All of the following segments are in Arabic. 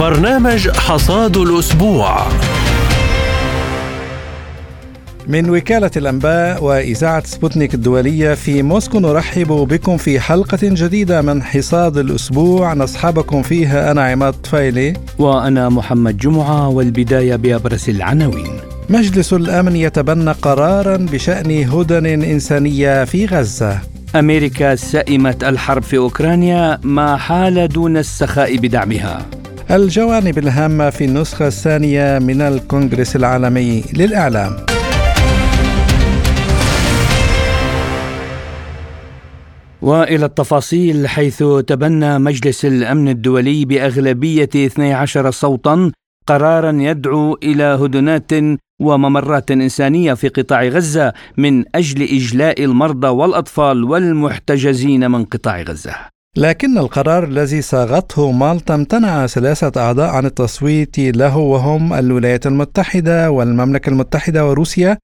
برنامج حصاد الأسبوع. من وكالة الأنباء وإذاعة سبوتنيك الدولية في موسكو نرحب بكم في حلقة جديدة من حصاد الأسبوع. نصحبكم فيها أنا عماد طفيلي. وأنا محمد جمعة والبداية بأبرز العناوين. مجلس الأمن يتبنى قرارا بشأن هدن إنسانية في غزة. أمريكا سئمت الحرب في أوكرانيا ما حال دون السخاء بدعمها. الجوانب الهامة في النسخة الثانية من الكونغرس العالمي للإعلام وإلى التفاصيل حيث تبنى مجلس الأمن الدولي بأغلبية 12 صوتا قرارا يدعو إلى هدنات وممرات إنسانية في قطاع غزة من أجل إجلاء المرضى والأطفال والمحتجزين من قطاع غزة. لكن القرار الذي صاغته مالطا امتنع ثلاثة أعضاء عن التصويت له وهم الولايات المتحدة والمملكة المتحدة وروسيا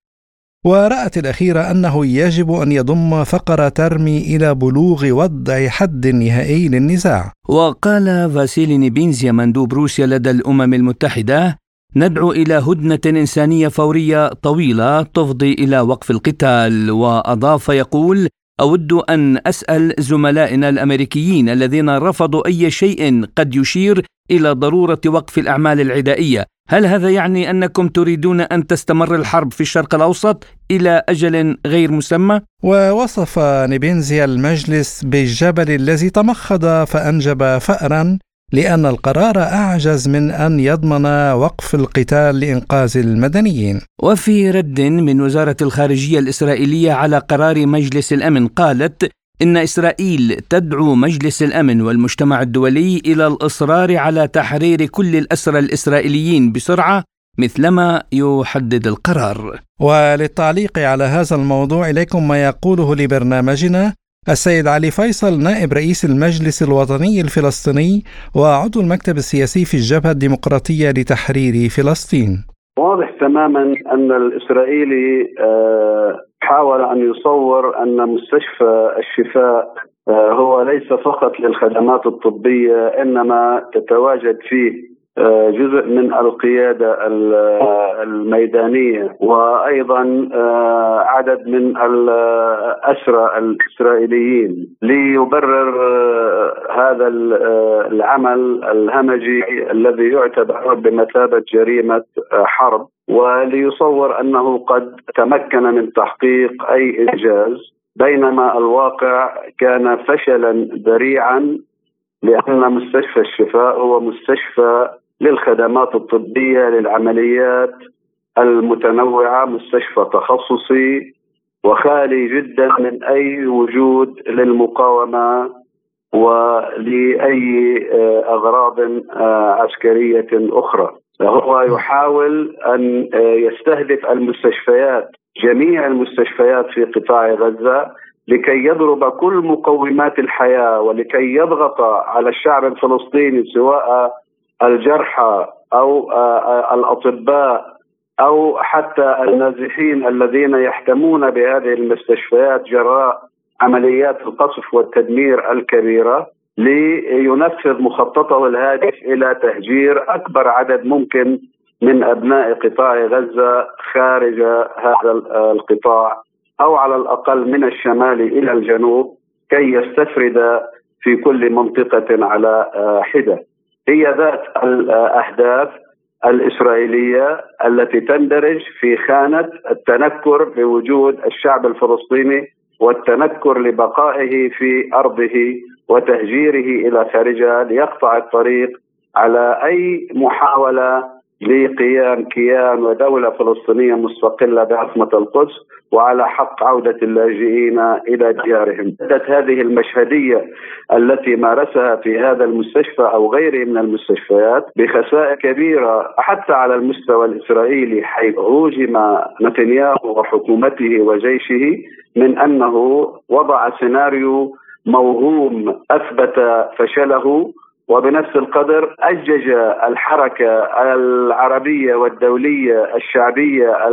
ورأت الأخيرة أنه يجب أن يضم فقرة ترمي إلى بلوغ وضع حد نهائي للنزاع. وقال فاسيلي نيبينزيا مندوب روسيا لدى الأمم المتحدة ندعو إلى هدنة إنسانية فورية طويلة تفضي إلى وقف القتال. وأضاف يقول أود أن أسأل زملائنا الأمريكيين الذين رفضوا أي شيء قد يشير إلى ضرورة وقف الأعمال العدائية هل هذا يعني أنكم تريدون أن تستمر الحرب في الشرق الأوسط إلى أجل غير مسمى؟ ووصف نيبينزيا المجلس بالجبل الذي تمخض فأنجب فأرا لأن القرار أعجز من أن يضمن وقف القتال لإنقاذ المدنيين. وفي رد من وزارة الخارجية الإسرائيلية على قرار مجلس الأمن قالت إن إسرائيل تدعو مجلس الأمن والمجتمع الدولي إلى الإصرار على تحرير كل الأسرى الإسرائيليين بسرعة مثلما يحدد القرار. وللتعليق على هذا الموضوع إليكم ما يقوله لبرنامجنا السيد علي فيصل نائب رئيس المجلس الوطني الفلسطيني وعضو المكتب السياسي في الجبهة الديمقراطية لتحرير فلسطين. واضح تماما أن الإسرائيلي آه، حاول أن يصور أن مستشفى الشفاء آه، هو ليس فقط للخدمات الطبية إنما تتواجد فيه. جزء من القيادة آه، الميدانية وأيضا آه، عدد من الاسرى الإسرائيليين ليبرر هذا العمل الهمجي الذي يعتبر بمثابة جريمة حرب وليصور أنه قد تمكن من تحقيق أي إنجاز بينما الواقع كان فشلا ذريعا لأن مستشفى الشفاء هو مستشفى للخدمات الطبية للعمليات المتنوعة مستشفى تخصصي وخالي جدا من أي وجود للمقاومة ولأي آه، أغراض آه، عسكرية أخرى. هو يحاول أن آه، يستهدف المستشفيات جميع المستشفيات في قطاع غزة لكي يضرب كل مقومات الحياة ولكي يضغط على الشعب الفلسطيني سواء الجرحى أو آه، آه، الأطباء أو حتى النازحين الذين يحتمون بهذه المستشفيات جراء عمليات القصف والتدمير الكبيرة لينفذ مخططه الهادف إلى تهجير أكبر عدد ممكن من أبناء قطاع غزة خارج هذا القطاع أو على الأقل من الشمال إلى الجنوب كي يستفرد في كل منطقة على آه، حدة. هي ذات الأهداف الإسرائيلية التي تندرج في خانة التنكر بوجود الشعب الفلسطيني والتنكر لبقائه في أرضه وتهجيره إلى خارجها ليقطع الطريق على أي محاولة لقيام كيان ودولة فلسطينية مستقلة بعاصمة القدس وعلى حق عودة اللاجئين إلى ديارهم. هذه المشهدية التي مارسها في هذا المستشفى أو غيره من المستشفيات بخسائر كبيرة حتى على المستوى الإسرائيلي حيث هوجم نتنياهو وحكومته وجيشه من أنه وضع سيناريو موهوم أثبت فشله وبنفس القدر أجج الحركة العربية والدولية الشعبية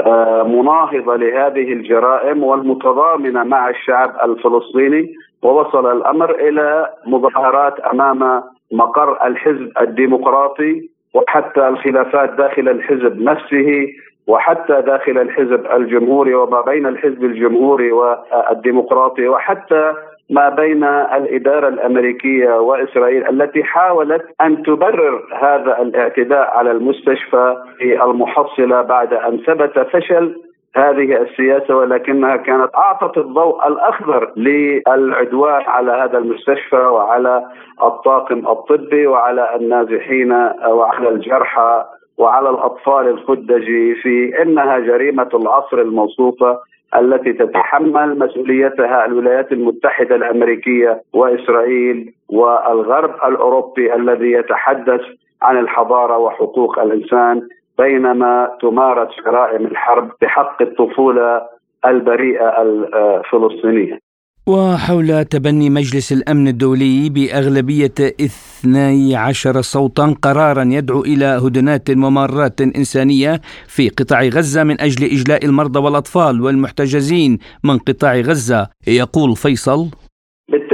المناهضة لهذه الجرائم والمتضامنة مع الشعب الفلسطيني ووصل الأمر إلى مظاهرات أمام مقر الحزب الديمقراطي وحتى الخلافات داخل الحزب نفسه وحتى داخل الحزب الجمهوري وما بين الحزب الجمهوري والديمقراطي وحتى ما بين الإدارة الأمريكية وإسرائيل التي حاولت أن تبرر هذا الاعتداء على المستشفى في المحصلة بعد أن ثبت فشل هذه السياسة ولكنها كانت أعطت الضوء الأخضر للعدوان على هذا المستشفى وعلى الطاقم الطبي وعلى النازحين وعلى الجرحى وعلى الأطفال الخدج في إنها جريمة العصر الموصوفة التي تتحمل مسؤوليتها الولايات المتحدة الأمريكية وإسرائيل والغرب الأوروبي الذي يتحدث عن الحضارة وحقوق الإنسان بينما تمارس جرائم الحرب بحق الطفولة البريئة الفلسطينية. وحول تبني مجلس الأمن الدولي بأغلبية 12 صوتا قرارا يدعو إلى هدنات ومارات إنسانية في قطاع غزة من أجل إجلاء المرضى والأطفال والمحتجزين من قطاع غزة. يقول فيصل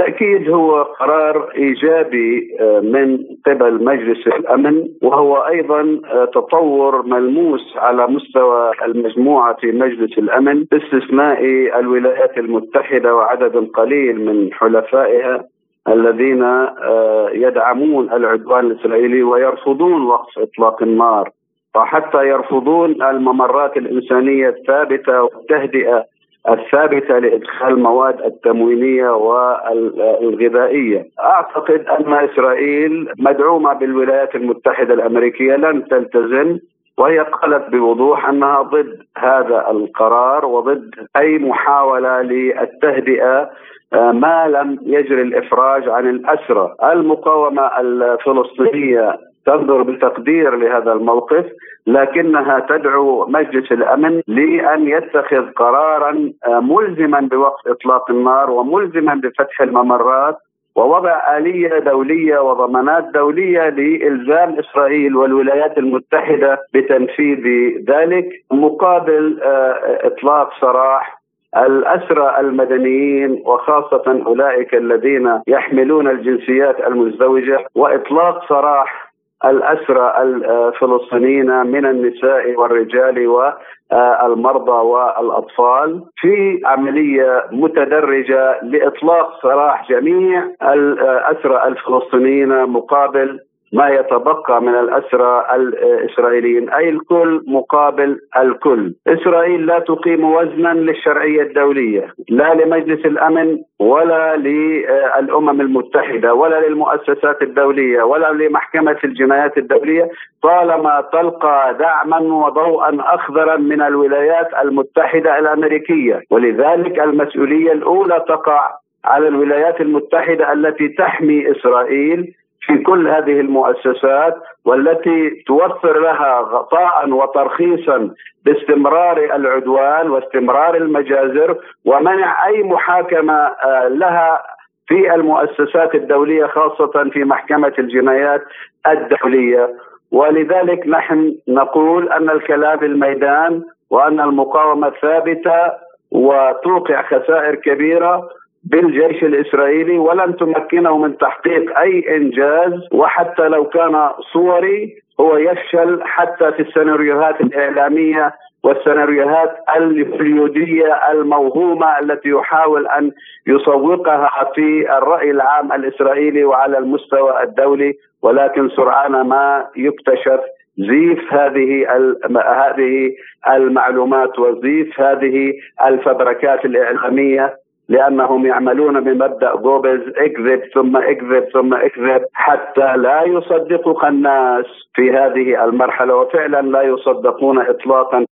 بالتأكيد هو قرار إيجابي آه، من قبل مجلس الأمن وهو أيضا آه، تطور ملموس على مستوى المجموعة في مجلس الأمن باستثناء الولايات المتحدة وعدد قليل من حلفائها الذين آه، يدعمون العدوان الإسرائيلي ويرفضون وقف إطلاق النار وحتى يرفضون الممرات الإنسانية الثابتة والتهدئة الثابتة لإدخال المواد التموينية والغذائية. أعتقد أن إسرائيل مدعومة بالولايات المتحدة الأمريكية لن تلتزم وهي قالت بوضوح أنها ضد هذا القرار وضد أي محاولة للتهدئة آه، ما لم يجري الإفراج عن الأسرى، المقاومة الفلسطينية تنظر بتقدير لهذا الموقف لكنها تدعو مجلس الأمن لأن يتخذ قرارا آه، ملزما بوقف إطلاق النار وملزما بفتح الممرات ووضع آلية دولية وضمانات دولية لإلزام إسرائيل والولايات المتحدة بتنفيذ ذلك مقابل آه، إطلاق سراح الأسرى المدنيين وخاصة أولئك الذين يحملون الجنسيات المزدوجة وإطلاق سراح الأسرى الفلسطينيين من النساء والرجال والمرضى والأطفال في عملية متدرجة لإطلاق سراح جميع الأسرى الفلسطينيين مقابل ما يتبقى من الأسرى الإسرائيليين أي الكل مقابل الكل. إسرائيل لا تقيم وزنا للشرعية الدولية لا لمجلس الأمن ولا للأمم المتحدة ولا للمؤسسات الدولية ولا لمحكمة الجنايات الدولية طالما تلقى دعما وضوءا أخضرا من الولايات المتحدة الأمريكية. ولذلك المسؤولية الأولى تقع على الولايات المتحدة التي تحمي إسرائيل في كل هذه المؤسسات والتي توفر لها غطاء وترخيصا باستمرار العدوان واستمرار المجازر ومنع أي محاكمة آه، لها في المؤسسات الدولية خاصة في محكمة الجنايات الدولية. ولذلك نحن نقول أن الكلام الميدان وأن المقاومة ثابتة وتوقع خسائر كبيرة بالجيش الإسرائيلي ولن تمكنه من تحقيق أي إنجاز وحتى لو كان صوري هو يفشل حتى في السيناريوهات الإعلامية والسيناريوهات الهوليوديه الموهومة التي يحاول أن يسوقها في الرأي العام الإسرائيلي وعلى المستوى الدولي. ولكن سرعان ما يكتشف زيف هذه هذه المعلومات وزيف هذه الفبركات الإعلامية. لأنهم يعملون بمبدأ جوبز اكذب ثم اكذب ثم اكذب حتى لا يصدقك الناس في هذه المرحلة. وفعلا لا يصدقون اطلاقا.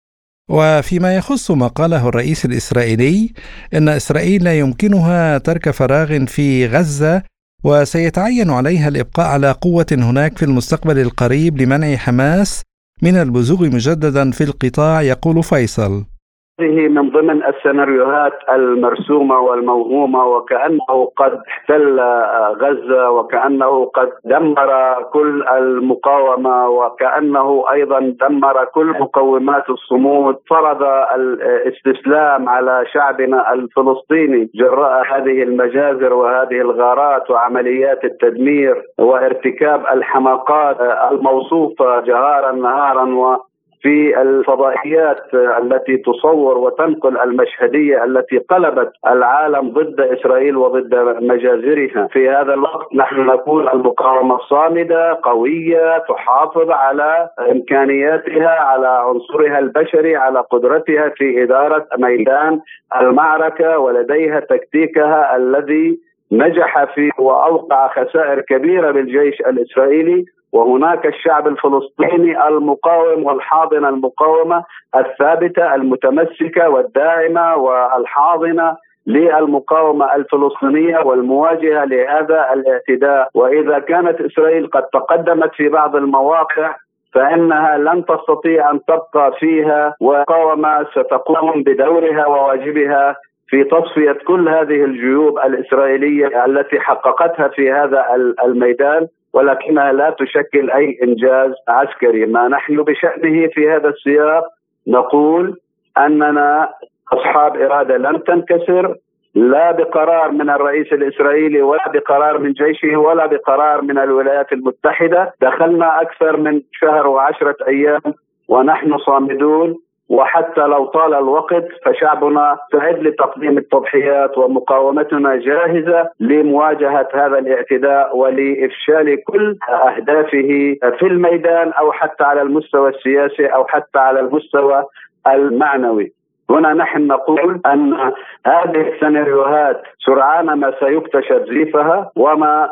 وفيما يخص ما قاله الرئيس الإسرائيلي إن إسرائيل لا يمكنها ترك فراغ في غزة وسيتعين عليها الإبقاء على قوة هناك في المستقبل القريب لمنع حماس من البزوغ مجددا في القطاع يقول فيصل. هذه من ضمن السيناريوهات المرسومة والموهومة وكأنه قد احتل غزة وكأنه قد دمر كل المقاومة وكأنه أيضا دمر كل مقومات الصمود. فرض الاستسلام على شعبنا الفلسطيني جراء هذه المجازر وهذه الغارات وعمليات التدمير وارتكاب الحماقات الموصوفة جهارا نهارا في الفضائيات التي تصور وتنقل المشهدية التي قلبت العالم ضد إسرائيل وضد مجازرها، في هذا الوقت نحن نقول المقاومة صامدة قوية تحافظ على إمكانياتها على عنصرها البشري على قدرتها في إدارة ميدان المعركة ولديها تكتيكها الذي نجح فيه وأوقع خسائر كبيرة بالجيش الإسرائيلي. وهناك الشعب الفلسطيني المقاوم والحاضن المقاومة الثابتة المتمسكة والداعمة والحاضنة للمقاومة الفلسطينية والمواجهة لهذا الاعتداء. وإذا كانت إسرائيل قد تقدمت في بعض المواقع فإنها لن تستطيع أن تبقى فيها وقاومة ستقوم بدورها وواجبها في تصفية كل هذه الجيوب الإسرائيلية التي حققتها في هذا الميدان. ولكنها لا تشكل أي إنجاز عسكري، ما نحن بشأنه في هذا السياق نقول أننا أصحاب إرادة لن تنكسر لا بقرار من الرئيس الإسرائيلي ولا بقرار من جيشه ولا بقرار من الولايات المتحدة، دخلنا أكثر من شهر وعشرة أيام ونحن صامدون وحتى لو طال الوقت فشعبنا سعد لتقديم التضحيات ومقاومتنا جاهزة لمواجهة هذا الاعتداء ولإفشال كل أهدافه في الميدان أو حتى على المستوى السياسي أو حتى على المستوى المعنوي. هنا نحن نقول أن هذه السيناريوهات سرعان ما سيكتشف زيفها وما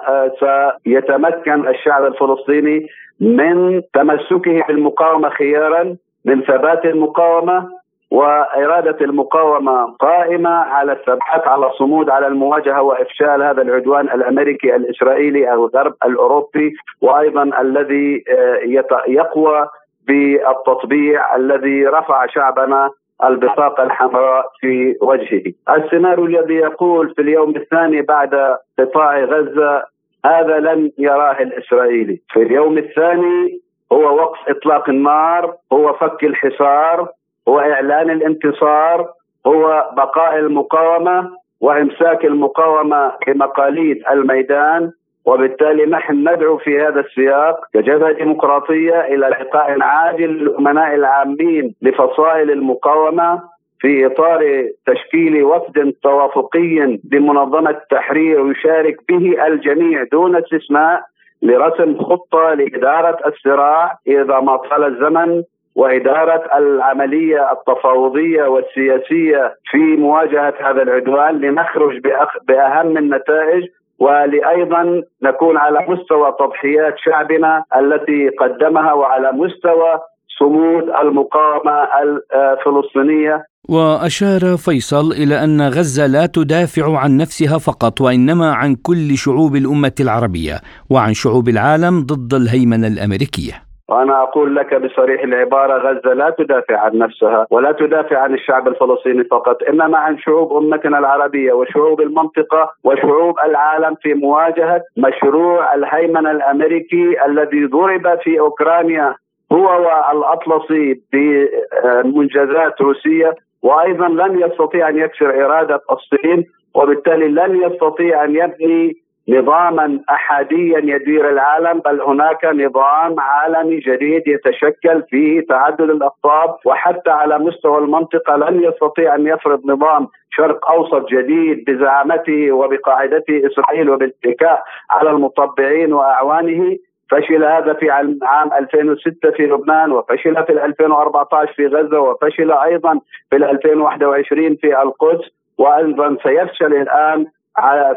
سيتمكن الشعب الفلسطيني من تمسكه بالمقاومه خيارا من ثبات المقاومة وإرادة المقاومة قائمة على الثبات على الصمود على المواجهة وإفشال هذا العدوان الأمريكي الإسرائيلي الغرب الأوروبي وأيضا الذي آه، يقوى بالتطبيع الذي رفع شعبنا البطاقة الحمراء في وجهه. السيناريو الذي يقول في اليوم الثاني بعد قطاع غزة هذا لن يراه الإسرائيلي. في اليوم الثاني هو وقف إطلاق النار هو فك الحصار هو إعلان الانتصار هو بقاء المقاومة وإمساك المقاومة بمقاليد الميدان وبالتالي نحن ندعو في هذا السياق كجبهة ديمقراطية إلى لقاء عاجل للأمناء العامين لفصائل المقاومة في إطار تشكيل وفد توافقي بمنظمه التحرير يشارك به الجميع دون استثناء. لرسم خطة لإدارة الصراع إذا ما طال الزمن وإدارة العملية التفاوضية والسياسية في مواجهة هذا العدوان لنخرج بأهم النتائج ولايضا نكون على مستوى تضحيات شعبنا التي قدمها وعلى مستوى صمود المقاومة الفلسطينية. وأشار فيصل إلى أن غزة لا تدافع عن نفسها فقط وإنما عن كل شعوب الأمة العربية وعن شعوب العالم ضد الهيمنة الأمريكية. وأنا أقول لك بصريح العبارة غزة لا تدافع عن نفسها ولا تدافع عن الشعب الفلسطيني فقط إنما عن شعوب أمتنا العربية وشعوب المنطقة وشعوب العالم في مواجهة مشروع الهيمنة الأمريكي الذي ضرب في أوكرانيا. هو والأطلسي بمنجزات روسية وأيضا لن يستطيع أن يكسر إرادة الصين وبالتالي لن يستطيع أن يبني نظاما احاديا يدير العالم بل هناك نظام عالمي جديد يتشكل فيه تعدد الأقطاب وحتى على مستوى المنطقة لن يستطيع أن يفرض نظام شرق أوسط جديد بزعامته وبقاعدته إسرائيل وبالاتكاء على المطبعين وأعوانه. فشل هذا في عام 2006 في لبنان وفشل في 2014 في غزة وفشل أيضا في 2021 في القدس وأيضا سيفشل الآن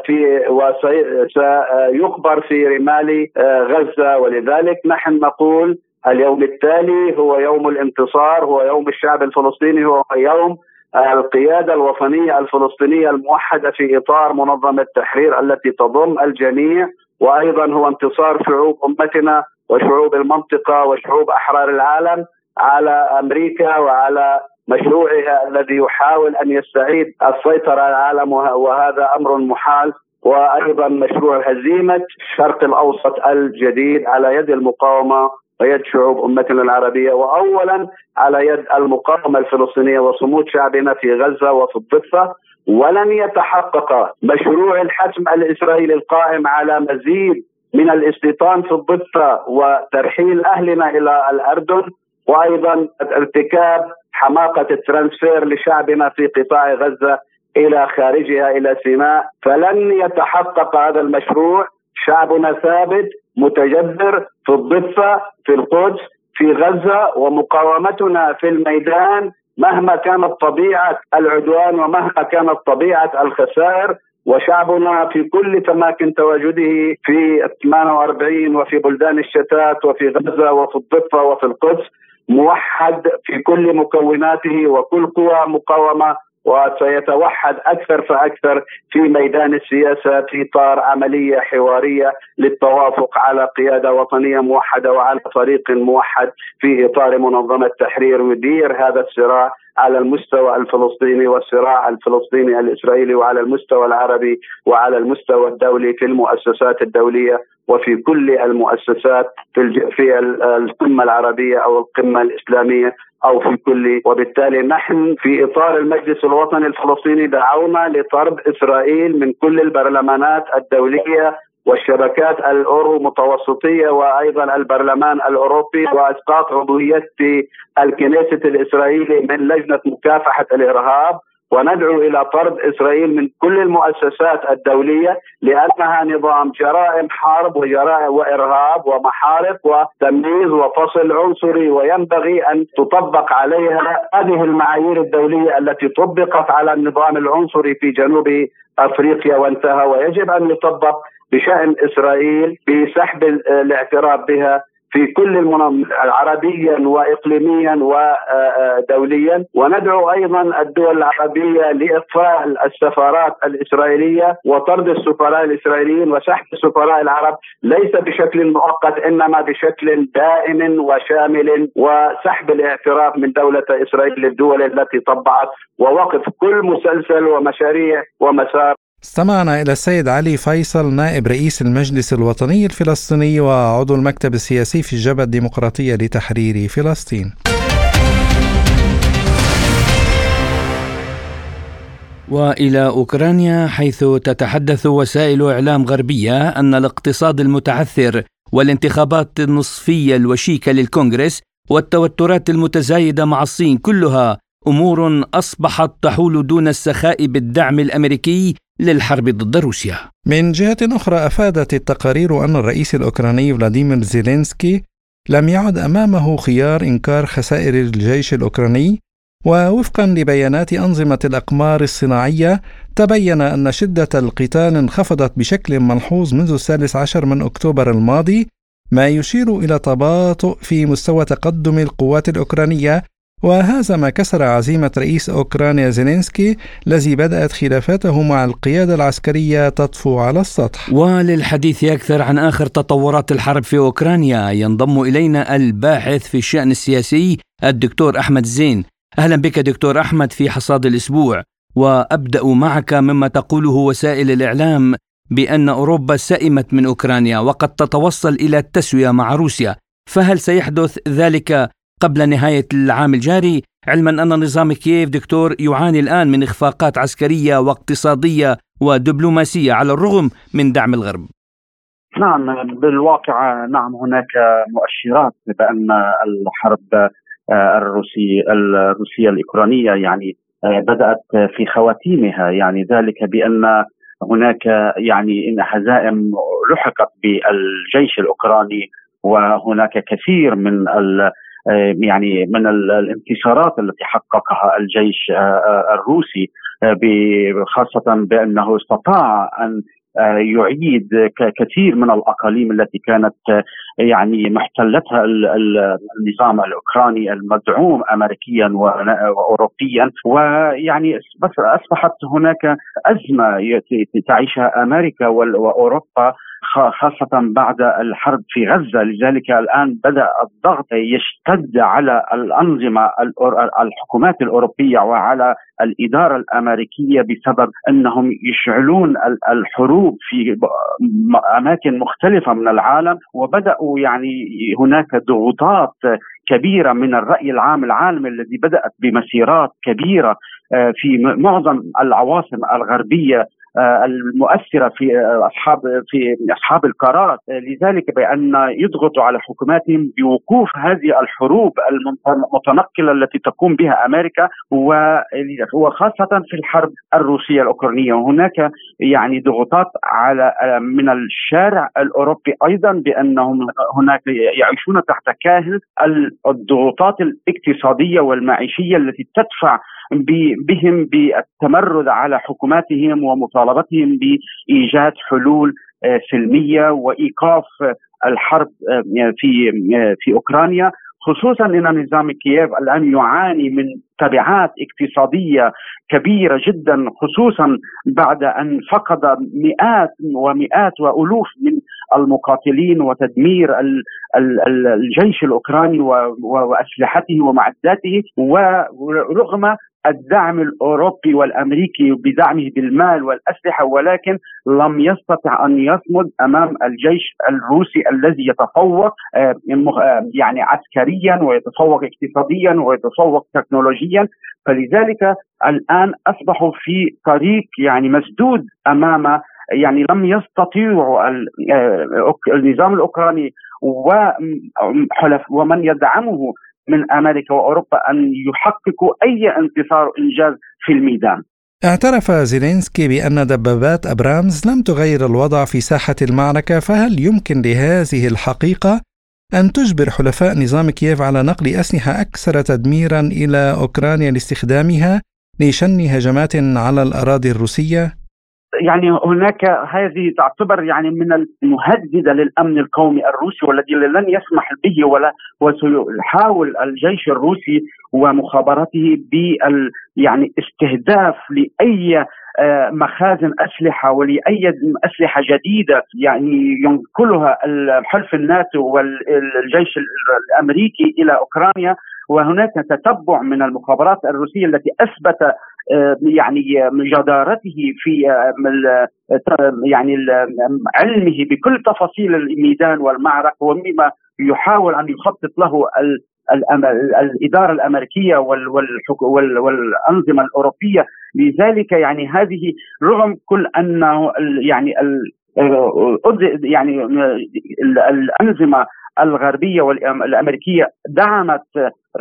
في وسيقبر في رمال آه، غزة. ولذلك نحن نقول اليوم التالي هو يوم الانتصار هو يوم الشعب الفلسطيني هو يوم القيادة الوطنية الفلسطينية الموحدة في إطار منظمة التحرير التي تضم الجميع. وأيضا هو انتصار شعوب أمتنا وشعوب المنطقة وشعوب أحرار العالم على أمريكا وعلى مشروعها الذي يحاول أن يستعيد السيطرة على العالم وهذا أمر محال. وأيضا مشروع هزيمة الشرق الأوسط الجديد على يد المقاومة ويد شعوب أمتنا العربية واولا على يد المقاومة الفلسطينية وصمود شعبنا في غزة وفي الضفة ولن يتحقق مشروع الحسم الإسرائيلي القائم على مزيد من الاستيطان في الضفة وترحيل أهلنا إلى الأردن وأيضا ارتكاب حماقة الترانسفير لشعبنا في قطاع غزة إلى خارجها إلى سيناء فلن يتحقق هذا المشروع. شعبنا ثابت متجذر في الضفة في القدس في غزة ومقاومتنا في الميدان مهما كانت طبيعة العدوان ومهما كانت طبيعة الخسائر. وشعبنا في كل تماكن تواجده في 48 وفي بلدان الشتات وفي غزة وفي الضفة وفي القدس موحد في كل مكوناته وكل قوى مقاومة وسيتوحد أكثر فأكثر في ميدان السياسة في إطار عملية حوارية للتوافق على قيادة وطنية موحدة وعلى طريق موحد في إطار منظمة تحرير يدير هذا الصراع على المستوى الفلسطيني والصراع الفلسطيني الإسرائيلي وعلى المستوى العربي وعلى المستوى الدولي في المؤسسات الدولية وفي كل المؤسسات في القمة العربية أو القمة الإسلامية أو في كل وبالتالي نحن في إطار المجلس الوطني الفلسطيني دعونا لطرد إسرائيل من كل البرلمانات الدولية والشبكات الاورو متوسطيه وأيضا البرلمان الأوروبي وأسقاط عضوية الكنيسة الإسرائيلي من لجنة مكافحة الإرهاب. وندعو إلى طرد إسرائيل من كل المؤسسات الدولية لأنها نظام جرائم حرب وجرائم وإرهاب ومحارق وتمييز وفصل عنصري وينبغي أن تطبق عليها هذه المعايير الدولية التي طبقت على النظام العنصري في جنوب أفريقيا وانتهى. ويجب أن يطبق بشأن إسرائيل بسحب الاعتراف بها في كل المنظم عربيا واقليميا ودوليا. وندعو أيضا الدول العربية لإقفال السفارات الإسرائيلية وطرد السفراء الإسرائيليين وسحب السفراء العرب. ليس بشكل مؤقت إنما بشكل دائم وشامل وسحب الاعتراف من دولة إسرائيل للدول التي طبعت. ووقف كل مسلسل ومشاريع ومسار استمعنا إلى السيد علي فيصل نائب رئيس المجلس الوطني الفلسطيني وعضو المكتب السياسي في الجبهة الديمقراطية لتحرير فلسطين. وإلى أوكرانيا حيث تتحدث وسائل إعلام غربية أن الاقتصاد المتعثر والانتخابات النصفية الوشيكة للكونغرس والتوترات المتزايدة مع الصين كلها أمور أصبحت تحول دون السخاء بالدعم الأمريكي للحرب ضد روسيا. من جهة أخرى أفادت التقارير أن الرئيس الأوكراني فلاديمير زيلينسكي لم يعد أمامه خيار إنكار خسائر الجيش الأوكراني ووفقا لبيانات أنظمة الأقمار الصناعية تبين أن شدة القتال انخفضت بشكل ملحوظ منذ الثالث عشر من أكتوبر الماضي ما يشير إلى تباطؤ في مستوى تقدم القوات الأوكرانية وهذا ما كسر عزيمة رئيس أوكرانيا زيلينسكي الذي بدأت خلافاته مع القيادة العسكرية تطفو على السطح. وللحديث أكثر عن آخر تطورات الحرب في أوكرانيا ينضم إلينا الباحث في الشأن السياسي الدكتور أحمد زين. أهلا بك دكتور أحمد في حصاد الأسبوع. وأبدأ معك مما تقوله وسائل الإعلام بأن أوروبا سئمت من أوكرانيا وقد تتوصل إلى التسوية مع روسيا. فهل سيحدث ذلك قبل نهاية العام الجاري علما أن نظام كييف دكتور يعاني الآن من إخفاقات عسكرية واقتصادية ودبلوماسية على الرغم من دعم الغرب. نعم بالواقع نعم هناك مؤشرات بأن الحرب الروسي الروسية الأوكرانية يعني بدأت في خواتيمها. يعني ذلك بأن هناك يعني إن هزائم لحقت بالجيش الأوكراني وهناك كثير من يعني من الانتصارات التي حققها الجيش آه، آه، الروسي خاصة بأنه استطاع أن آه، يعيد كثير من الأقاليم التي كانت آه، يعني محتلتها النظام الأوكراني المدعوم امريكيا واوروبيا. ويعني اصبحت هناك أزمة تعيشها أمريكا وأوروبا خاصة بعد الحرب في غزة. لذلك الآن بدأ الضغط يشتد على الأنظمة الحكومات الأوروبية وعلى الإدارة الأمريكية بسبب أنهم يشعلون الحروب في أماكن مختلفة من العالم. وبدأوا يعني هناك ضغوطات كبيرة من الرأي العام العالمي الذي بدأت بمسيرات كبيرة آه، في معظم العواصم الغربية المؤثرة في آه، أصحاب في أصحاب القرار. آه، لذلك بأن يضغطوا على حكوماتهم بوقوف هذه الحروب المتنقلة التي تقوم بها أمريكا وخاصه في الحرب الروسية الأوكرانية. وهناك يعني ضغوطات على من الشارع الأوروبي أيضا بأنهم هناك يعيشون تحت كاهل الضغوطات الاقتصادية والمعيشية التي تدفع بهم بالتمرد على حكوماتهم ومطالبتهم بإيجاد حلول آه، سلمية وإيقاف الحرب آه، في آه، في أوكرانيا خصوصا إن نظام كييف الآن يعاني من تبعات اقتصادية كبيرة جدا خصوصا بعد أن فقد مئات ومئات وألوف من المقاتلين وتدمير الجيش الأوكراني وأسلحته ومعداته ورغم الدعم الأوروبي والأمريكي بدعمه بالمال والأسلحة ولكن لم يستطع أن يصمد أمام الجيش الروسي الذي يتفوق آه، آه، يعني عسكريا ويتفوق اقتصاديا ويتفوق تكنولوجيا. فلذلك الآن اصبحوا في طريق يعني مسدود أمام يعني لم يستطيعوا آه، النظام الأوكراني وحلف ومن يدعمه من أمريكا وأوروبا أن يحققوا أي انتصار انجاز في الميدان. اعترف زيلينسكي بأن دبابات أبرامز لم تغير الوضع في ساحة المعركة فهل يمكن لهذه الحقيقة أن تجبر حلفاء نظام كييف على نقل أسلحة أكثر تدميرا إلى أوكرانيا لاستخدامها لشن هجمات على الأراضي الروسية؟ يعني هناك هذه تعتبر يعني من المهددة للأمن القومي الروسي والذي لن يسمح به ولا وسيحاول الجيش الروسي ومخابراته بال يعني استهداف لأي آه، مخازن أسلحة ولأي أسلحة جديدة يعني ينقلها حلف الناتو والجيش الأمريكي إلى أوكرانيا. وهناك تتبع من المخابرات الروسية التي أثبت يعني جدارته في آه، يعني علمه بكل تفاصيل الميدان والمعركة ومما يحاول أن يخطط له الإدارة الأمريكية والأنظمة الأوروبية. لذلك يعني هذه رغم كل أنه يعني يعني الأنظمة الغربية والامريكيه دعمت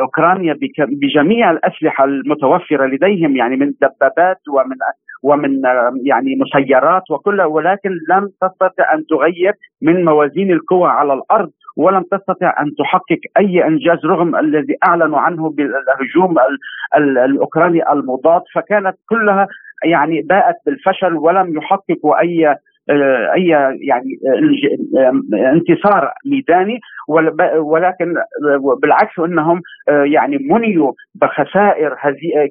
أوكرانيا بجميع الأسلحة المتوفرة لديهم يعني من دبابات ومن ومن يعني مسيرات وكل ولكن لم تستطع أن تغير من موازين القوى على الأرض ولم تستطع أن تحقق أي إنجاز رغم الذي اعلنوا عنه بالهجوم الأوكراني المضاد فكانت كلها يعني باءت بالفشل ولم يحققوا أي أي يعني آه، انتصار ميداني ولكن بالعكس إنهم آه، يعني منيوا بخسائر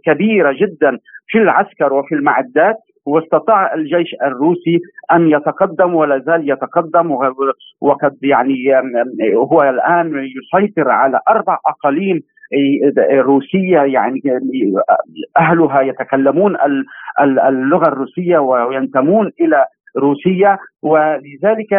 كبيرة جدا في العسكر وفي المعدات واستطاع الجيش الروسي أن يتقدم ولا زال يتقدم وقد يعني هو الآن يسيطر على أربع أقاليم روسية يعني أهلها يتكلمون اللغة الروسية وينتمون إلى روسيا ولذلك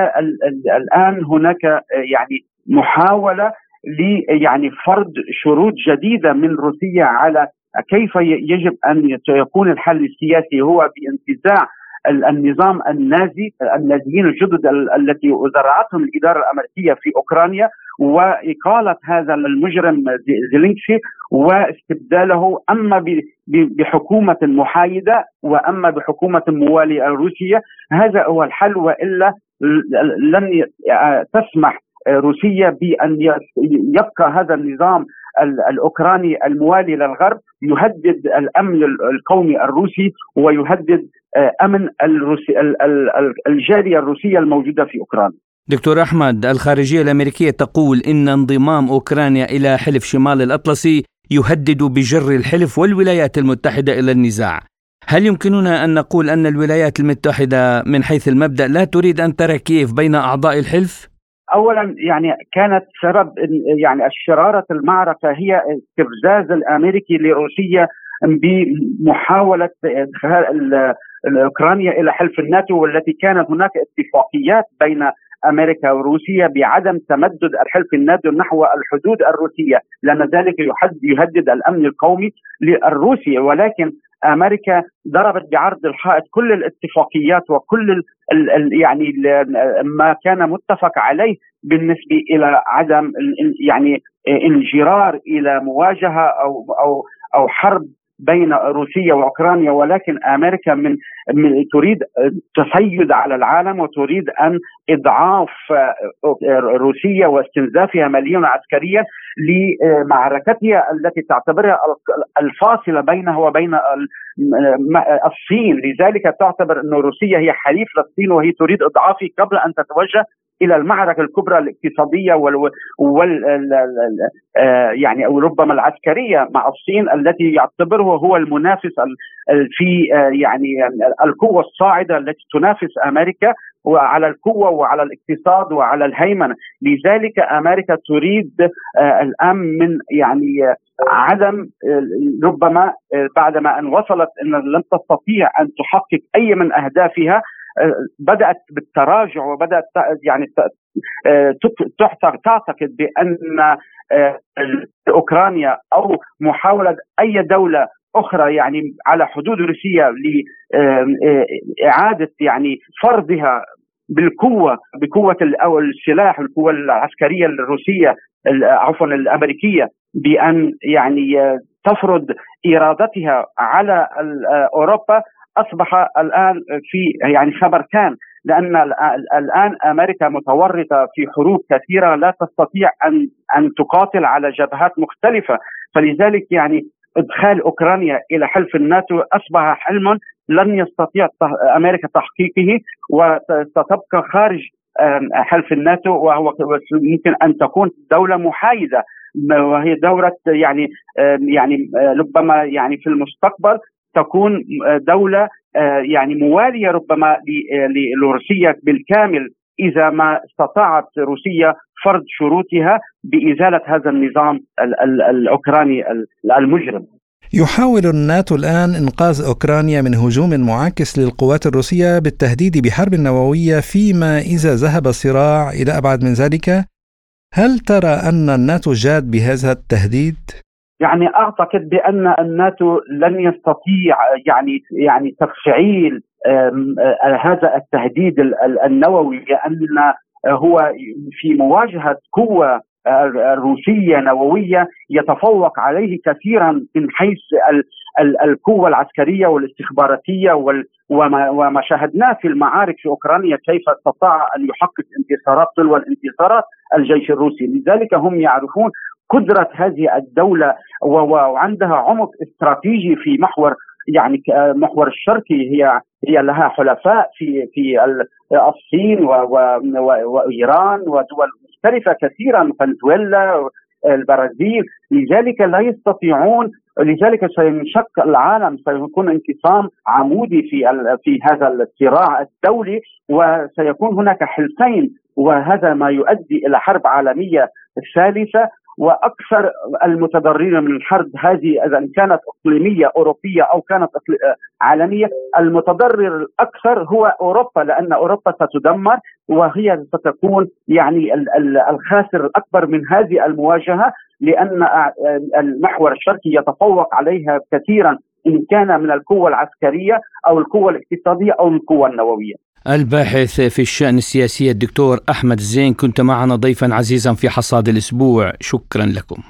الآن هناك يعني محاولة ل يعني فرض شروط جديدة من روسيا على كيف يجب أن يكون الحل السياسي هو بانتزاع النظام النازي النازيين الجدد التي زرعتهم الإدارة الأمريكية في أوكرانيا وإقالة هذا المجرم زيلينسكي واستبداله أما بحكومة محايدة وأما بحكومة مواليه روسيه هذا هو الحل وإلا لن تسمح روسيا بأن يبقى هذا النظام الأوكراني الموالي للغرب يهدد الأمن القومي الروسي ويهدد أمن الروسي الجالية الروسية الموجودة في أوكرانيا. دكتور أحمد الخارجية الأمريكية تقول إن انضمام أوكرانيا إلى حلف شمال الأطلسي يهدد بجر الحلف والولايات المتحدة إلى النزاع. هل يمكننا أن نقول أن الولايات المتحدة من حيث المبدأ لا تريد أن ترى كيف بين أعضاء الحلف؟ اولا يعني كانت سبب يعني شراره المعركة هي استفزاز الأمريكي لروسيا بمحاوله إدخال اوكرانيا إلى حلف الناتو والتي كانت هناك اتفاقيات بين أمريكا وروسيا بعدم تمدد الحلف الناتو نحو الحدود الروسية. لأن ذلك يهدد الأمن القومي للروسي ولكن أمريكا ضربت بعرض الحائط كل الاتفاقيات وكل ال ال يعني ما كان متفق عليه بالنسبة إلى عدم يعني انجرار إلى مواجهة أو أو أو حرب بين روسيا وأوكرانيا ولكن أمريكا من تريد تسيد على العالم وتريد أن إضعاف روسيا واستنزافها مليون عسكريا لمعركتها التي تعتبرها الفاصلة بينها وبين الصين. لذلك تعتبر أن روسيا هي حليف للصين وهي تريد إضعافه قبل أن تتوجه إلى المعركة الكبرى الاقتصادية وال, وال... آه، يعني أو ربما العسكرية مع الصين التي يعتبره هو المنافس في آه، يعني القوة الصاعدة التي تنافس أمريكا وعلى القوة وعلى الاقتصاد وعلى الهيمنة. لذلك أمريكا تريد آه، الآن من يعني عدم ربما بعدما أن وصلت أن لم تستطيع أن تحقق أي من أهدافها بدأت بالتراجع وبدأت يعني تعتقد بأن آه، أوكرانيا أو محاولة أي دولة أخرى يعني على حدود روسيا لاعاده يعني فرضها بالقوة بقوة أو السلاح القوة العسكرية الروسية عفوا الأمريكية بأن يعني تفرض إرادتها على أوروبا. أصبح الآن في يعني خبر كان لأن الآن أمريكا متورطة في حروب كثيرة لا تستطيع ان أن تقاتل على جبهات مختلفة. فلذلك يعني إدخال أوكرانيا إلى حلف الناتو أصبح حلما لن يستطيع أمريكا تحقيقه وستبقى خارج حلف الناتو وهو ممكن أن تكون دولة محايدة وهي دوله يعني يعني ربما يعني في المستقبل تكون دولة آه، يعني موالية ربما آه، لروسيا بالكامل. إذا ما استطاعت روسيا فرض شروطها بإزالة هذا النظام الأوكراني المجرم يحاول الناتو الآن إنقاذ أوكرانيا من هجوم معاكس للقوات الروسية بالتهديد بحرب نووية فيما إذا ذهب الصراع إلى أبعد من ذلك هل ترى أن الناتو جاد بهذا التهديد؟ يعني أعتقد بأن الناتو لن يستطيع يعني يعني تفعيل هذا التهديد النووي لأن هو في مواجهة قوة روسيه نووية يتفوق عليه كثيرا من حيث القوة العسكرية والاستخباراتية وما شاهدناه في المعارك في أوكرانيا كيف استطاع أن يحقق انتصارات تلو الانتصارات الجيش الروسي، لذلك هم يعرفون قدرة هذه الدولة وعندها عمق استراتيجي في محور يعني محور الشرقي هي هي لها حلفاء في في الصين وإيران ودول مختلفة كثيرا فنزويلا البرازيل. لذلك لا يستطيعون لذلك سينشق العالم سيكون انقسام عمودي في في هذا الصراع الدولي وسيكون هناك حلفين وهذا ما يؤدي إلى حرب عالمية ثالثة. وأكثر المتضررين من الحرب هذه إذا كانت إقليمية أوروبية أو كانت عالمية المتضرر الأكثر هو أوروبا لأن أوروبا ستدمر وهي ستكون يعني الخاسر الأكبر من هذه المواجهة لأن المحور الشرقي يتفوق عليها كثيرا إن كان من القوة العسكرية أو القوة الاقتصادية أو القوة النووية. الباحث في الشأن السياسي الدكتور أحمد زين كنت معنا ضيفا عزيزا في حصاد الأسبوع. شكرا لكم.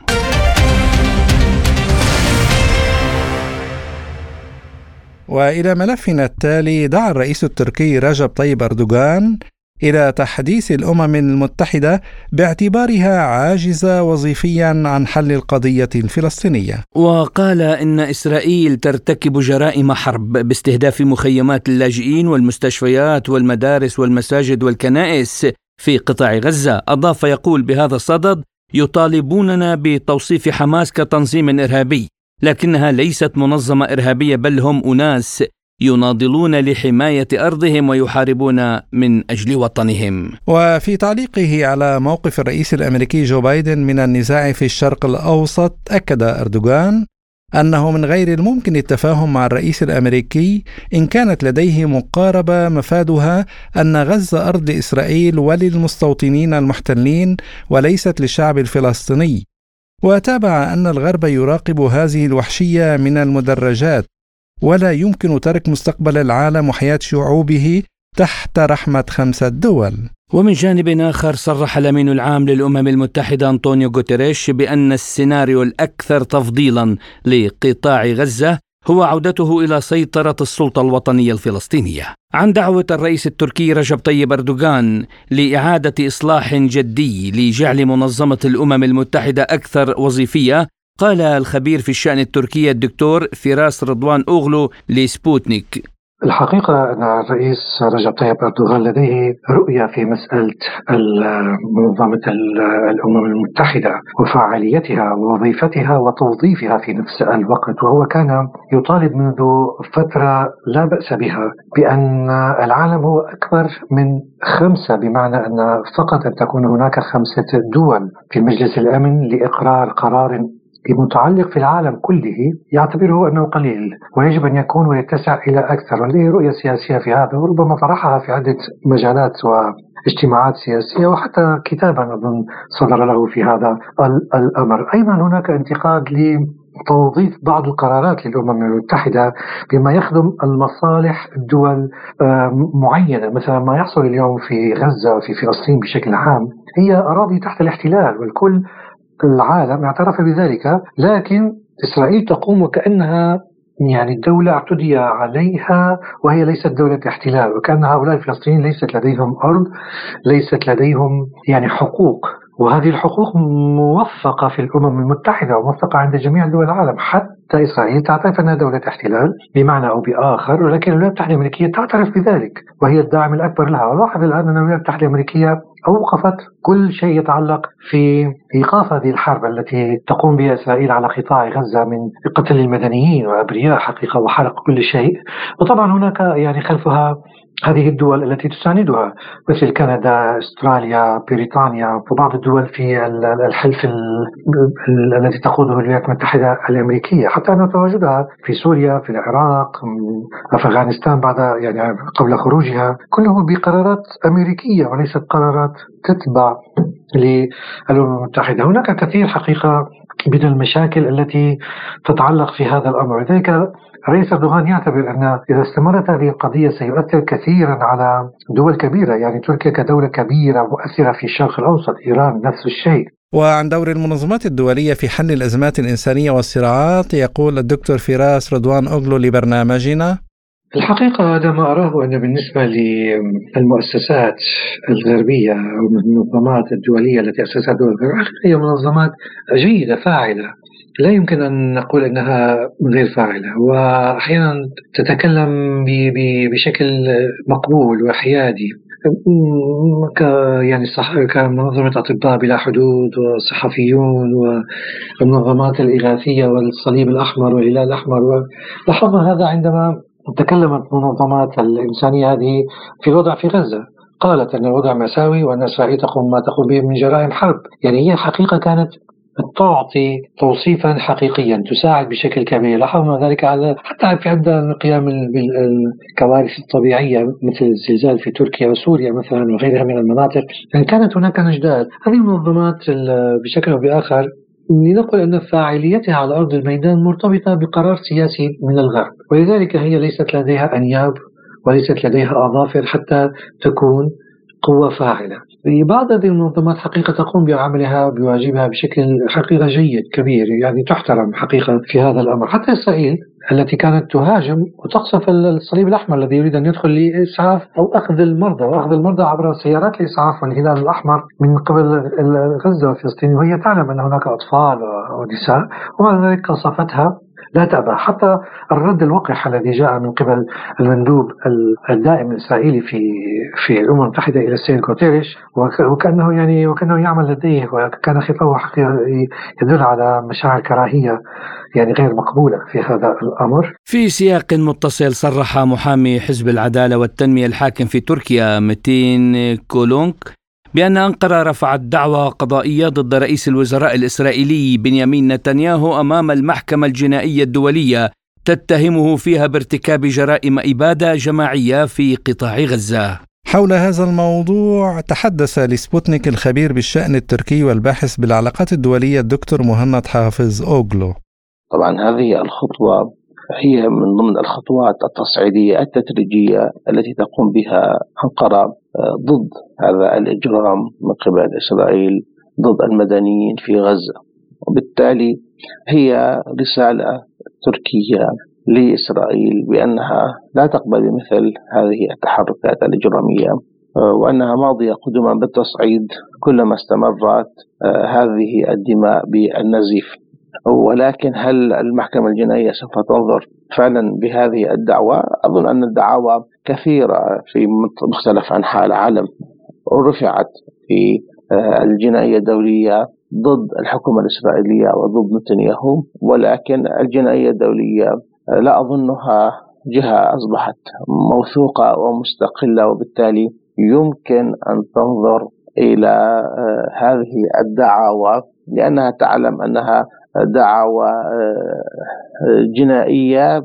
وإلى ملفنا التالي دعا الرئيس التركي رجب طيب أردوغان إلى تحديث الأمم المتحدة باعتبارها عاجزة وظيفيا عن حل القضية الفلسطينية. وقال إن إسرائيل ترتكب جرائم حرب باستهداف مخيمات اللاجئين والمستشفيات والمدارس والمساجد والكنائس في قطاع غزة، أضاف يقول بهذا الصدد يطالبوننا بتوصيف حماس كتنظيم إرهابي، لكنها ليست منظمة إرهابية بل هم أناس يناضلون لحماية أرضهم ويحاربون من أجل وطنهم. وفي تعليقه على موقف الرئيس الأمريكي جو بايدن من النزاع في الشرق الأوسط أكد أردوغان أنه من غير الممكن التفاهم مع الرئيس الأمريكي إن كانت لديه مقاربة مفادها أن غزه أرض لاسرائيل وللمستوطنين المحتلين وليست للشعب الفلسطيني. وتابع أن الغرب يراقب هذه الوحشية من المدرجات ولا يمكن ترك مستقبل العالم وحياة شعوبه تحت رحمة خمسة دول ومن جانب آخر صرح الأمين العام للأمم المتحدة أنطونيو غوتيريش بأن السيناريو الأكثر تفضيلا لقطاع غزة هو عودته إلى سيطرة السلطة الوطنية الفلسطينية. عن دعوة الرئيس التركي رجب طيب أردوغان لإعادة إصلاح جدي لجعل منظمة الأمم المتحدة أكثر وظيفية قال الخبير في الشأن التركي الدكتور فراس رضوان أوغلو لسبوتنيك. الحقيقة أن الرئيس رجب طيب أردوغان لديه رؤية في مسألة منظمة الأمم المتحدة وفعاليتها ووظيفتها وتوظيفها في نفس الوقت وهو كان يطالب منذ فترة لا بأس بها بأن العالم هو أكبر من خمسة بمعنى أن فقط أن تكون هناك خمسة دول في مجلس الأمن لإقرار قرار المتعلق في العالم كله يعتبره أنه قليل ويجب أن يكون ويتسع إلى أكثر. ولديه رؤية سياسية في هذا وربما طرحها في عدة مجالات واجتماعات سياسية وحتى كتابا أظن صدر له في هذا الأمر، أيضا هناك انتقاد توظيف بعض القرارات للأمم المتحدة بما يخدم المصالح الدول معينة، مثلا ما يحصل اليوم في غزة وفي فلسطين بشكل عام هي أراضي تحت الاحتلال والكل العالم اعترف بذلك لكن إسرائيل تقوم وكأنها يعني الدولة اعتدي عليها وهي ليست دولة احتلال وكأن هؤلاء الفلسطينيين ليست لديهم أرض ليست لديهم يعني حقوق. وهذه الحقوق موفقة في الأمم المتحدة وموفقة عند جميع دول العالم حتى إسرائيل تعترف أنها دولة احتلال بمعنى أو بآخر ولكن الولايات المتحدة الأمريكية تعترف بذلك وهي الداعم الأكبر لها. ولاحظ الآن أن الولايات المتحدة الأمريكية أوقفت كل شيء يتعلق في إيقاف هذه الحرب التي تقوم بها إسرائيل على قطاع غزة من قتل المدنيين وأبرياء حقيقة وحرق كل شيء. وطبعا هناك يعني خلفها هذه الدول التي تساندها مثل كندا، استراليا، بريطانيا وبعض الدول في الحلف الذي تقوده الولايات المتحدة الأمريكية حتى أن تواجدها في سوريا في العراق أفغانستان بعد يعني قبل خروجها. كله بقرارات أمريكية وليست قرارات تتبع للأمم المتحدة. هناك كثير حقيقة من المشاكل التي تتعلق في هذا الأمر. لذلك الرئيس أردوغان يعتبر أن إذا استمرت هذه القضية سيؤثر كثيرا على دول كبيرة يعني تركيا كدولة كبيرة مؤثرة في الشرق الأوسط إيران نفس الشيء. وعن دور المنظمات الدولية في حل الأزمات الإنسانية والصراعات يقول الدكتور فراس رضوان أوغلو لبرنامجنا. الحقيقة أنا ما أراه أن بالنسبة للمؤسسات الغربية أو المنظمات الدولية التي أسسها دول الغرب هي منظمات جيدة فاعلة. لا يمكن أن نقول أنها غير فاعلة وأحيانا تتكلم بشكل مقبول وحيادي. ك يعني صح كمنظمة أطباء بلا حدود وصحفيون والمنظمات الإغاثية والصليب الأحمر والهلال الأحمر. لاحظنا هذا عندما تكلمت منظمات الإنسانية هذه في الوضع في غزة. قالت أن الوضع مساوي وأن إسرائيل تقوم ما تقوم به من جرائم حرب. يعني هي حقيقة كانت تعطي توصيفا حقيقيا تساعد بشكل كبير لاحظنا ذلك على حتى في عند القيام بالكوارث الطبيعية مثل الزلزال في تركيا وسوريا مثلا وغيرها من المناطق. يعني كانت هناك نجدات هذه المنظمات بشكل أو بآخر لنقل أن فاعليتها على أرض الميدان مرتبطة بقرار سياسي من الغرب. ولذلك هي ليست لديها أنياب وليست لديها أظافر حتى تكون قوة فاعلة. بعض هذه المنظمات حقيقة تقوم بعملها بواجبها بشكل حقيقة جيد كبير يعني تحترم حقيقة في هذا الأمر. حتى إسرائيل التي كانت تهاجم وتقصف الصليب الأحمر الذي يريد أن يدخل لإسعاف أو أخذ المرضى. وأخذ المرضى عبر سيارات الإسعاف والهلال الأحمر من قبل غزة وفلسطين وهي تعلم أن هناك أطفال ونساء ومع ذلك قصفتها لا تأبى. حتى الرد الوقح الذي جاء من قبل المندوب الدائم الإسرائيلي في في الأمم المتحدة إلى السيد غوتيريش وكأنه يعني وكأنه يعمل لديه وكان خطابه يدل على مشاعر كراهية يعني غير مقبولة في هذا الأمر. في سياق متصل صرح محامي حزب العدالة والتنمية الحاكم في تركيا متين كولونك بأن أنقرة رفعت دعوى قضائية ضد رئيس الوزراء الإسرائيلي بنيامين نتنياهو أمام المحكمة الجنائية الدولية تتهمه فيها بارتكاب جرائم إبادة جماعية في قطاع غزة. حول هذا الموضوع تحدث لسبوتنيك الخبير بالشأن التركي والباحث بالعلاقات الدولية الدكتور مهند حافظ أوغلو طبعا هذه الخطوة هي من ضمن الخطوات التصعيدية التدريجية التي تقوم بها أنقرة آه، ضد هذا الإجرام من قبل إسرائيل ضد المدنيين في غزة. وبالتالي هي رسالة تركية لإسرائيل بأنها لا تقبل مثل هذه التحركات الإجرامية آه، وأنها ماضية قدما بالتصعيد كلما استمرت آه، هذه الدماء بالنزيف. ولكن هل المحكمة الجنائية سوف تنظر فعلا بهذه الدعوة؟ أظن أن الدعاوى كثيرة في مختلف أنحاء العالم رفعت في آه، الجنائية الدولية ضد الحكومة الإسرائيلية وضد نتنياهو ولكن الجنائية الدولية آه، لا أظنها جهة أصبحت موثوقة ومستقلة وبالتالي يمكن أن تنظر إلى آه، هذه الدعاوى لأنها تعلم أنها دعوى آه، جنائية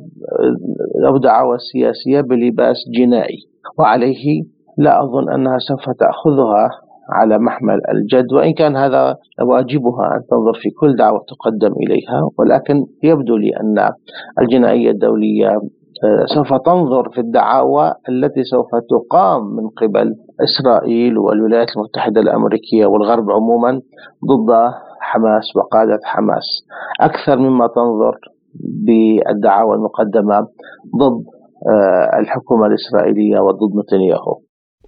أو دعوى سياسية بلباس جنائي. وعليه لا أظن أنها سوف تأخذها على محمل الجد. وإن كان هذا واجبها أن تنظر في كل دعوة تقدم إليها. ولكن يبدو لي أن الجنائية الدولية آه، سوف تنظر في الدعاوى التي سوف تقام من قبل إسرائيل والولايات المتحدة الأمريكية والغرب عموما ضد حماس وقادة حماس. أكثر مما تنظر بالدعاوى المقدمة ضد آه، الحكومة الإسرائيلية وضد نتنياهو.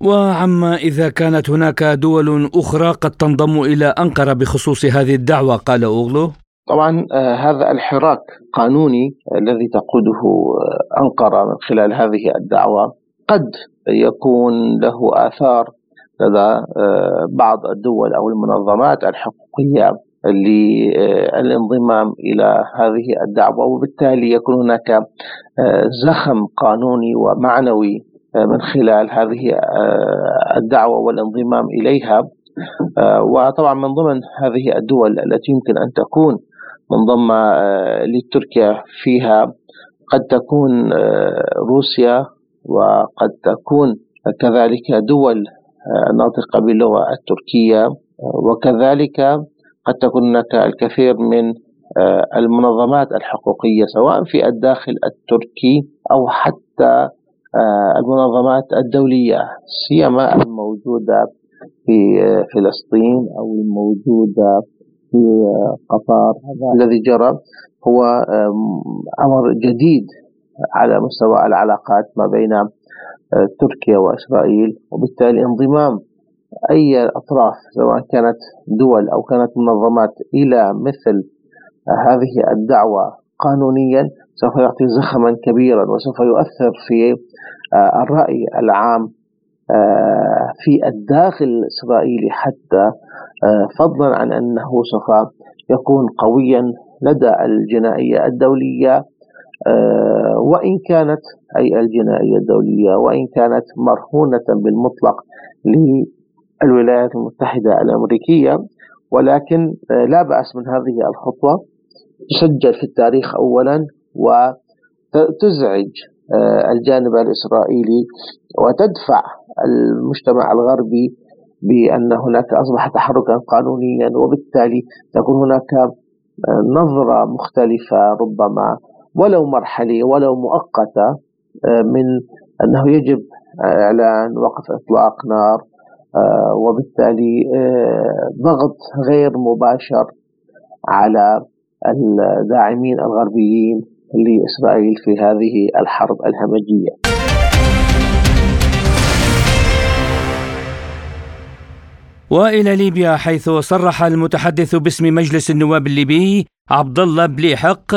وعما إذا كانت هناك دول أخرى قد تنضم إلى أنقرة بخصوص هذه الدعوة قال أوغلو. طبعا آه، هذا الحراك قانوني الذي تقوده آه، أنقرة من خلال هذه الدعوة قد يكون له آثار لدى بعض الدول أو المنظمات الحقوقية للانضمام إلى هذه الدعوة وبالتالي يكون هناك آه، زخم قانوني ومعنوي آه، من خلال هذه آه، الدعوة والانضمام إليها. وطبعا من ضمن هذه الدول التي يمكن أن تكون منضمه لتركيا فيها قد تكون روسيا وقد تكون كذلك دول ناطقة باللغة التركية وكذلك قد تكون هناك الكثير من آه، المنظمات الحقوقية سواء في الداخل التركي أو حتى آه، المنظمات الدولية سيما الموجودة في آه، فلسطين أو الموجودة في قطر. الذي جرى هو أمر جديد على مستوى العلاقات ما بين تركيا وإسرائيل وبالتالي انضمام أي أطراف سواء كانت دول أو كانت منظمات إلى مثل هذه الدعوة قانونيا سوف يعطي زخما كبيرا وسوف يؤثر في آه، الرأي العام آه، في الداخل الإسرائيلي حتى آه، فضلا عن أنه سوف يكون قويا لدى الجنائية الدولية وإن كانت أي الجنائية الدولية وإن كانت مرهونة بالمطلق الولايات المتحدة الأمريكية ولكن آه، لا بأس من هذه الخطوة. تسجل في التاريخ أولا وتزعج آه، الجانب الإسرائيلي وتدفع المجتمع الغربي بأن هناك أصبح تحركا قانونيا وبالتالي تكون هناك آه، نظرة مختلفة ربما ولو مرحلية ولو مؤقتة من أنه يجب إعلان وقف إطلاق نار وبالتالي آه، ضغط غير مباشر على الداعمين الغربيين لإسرائيل في هذه الحرب الهمجية. وإلى ليبيا حيث صرح المتحدث باسم مجلس النواب الليبي عبد الله بليحق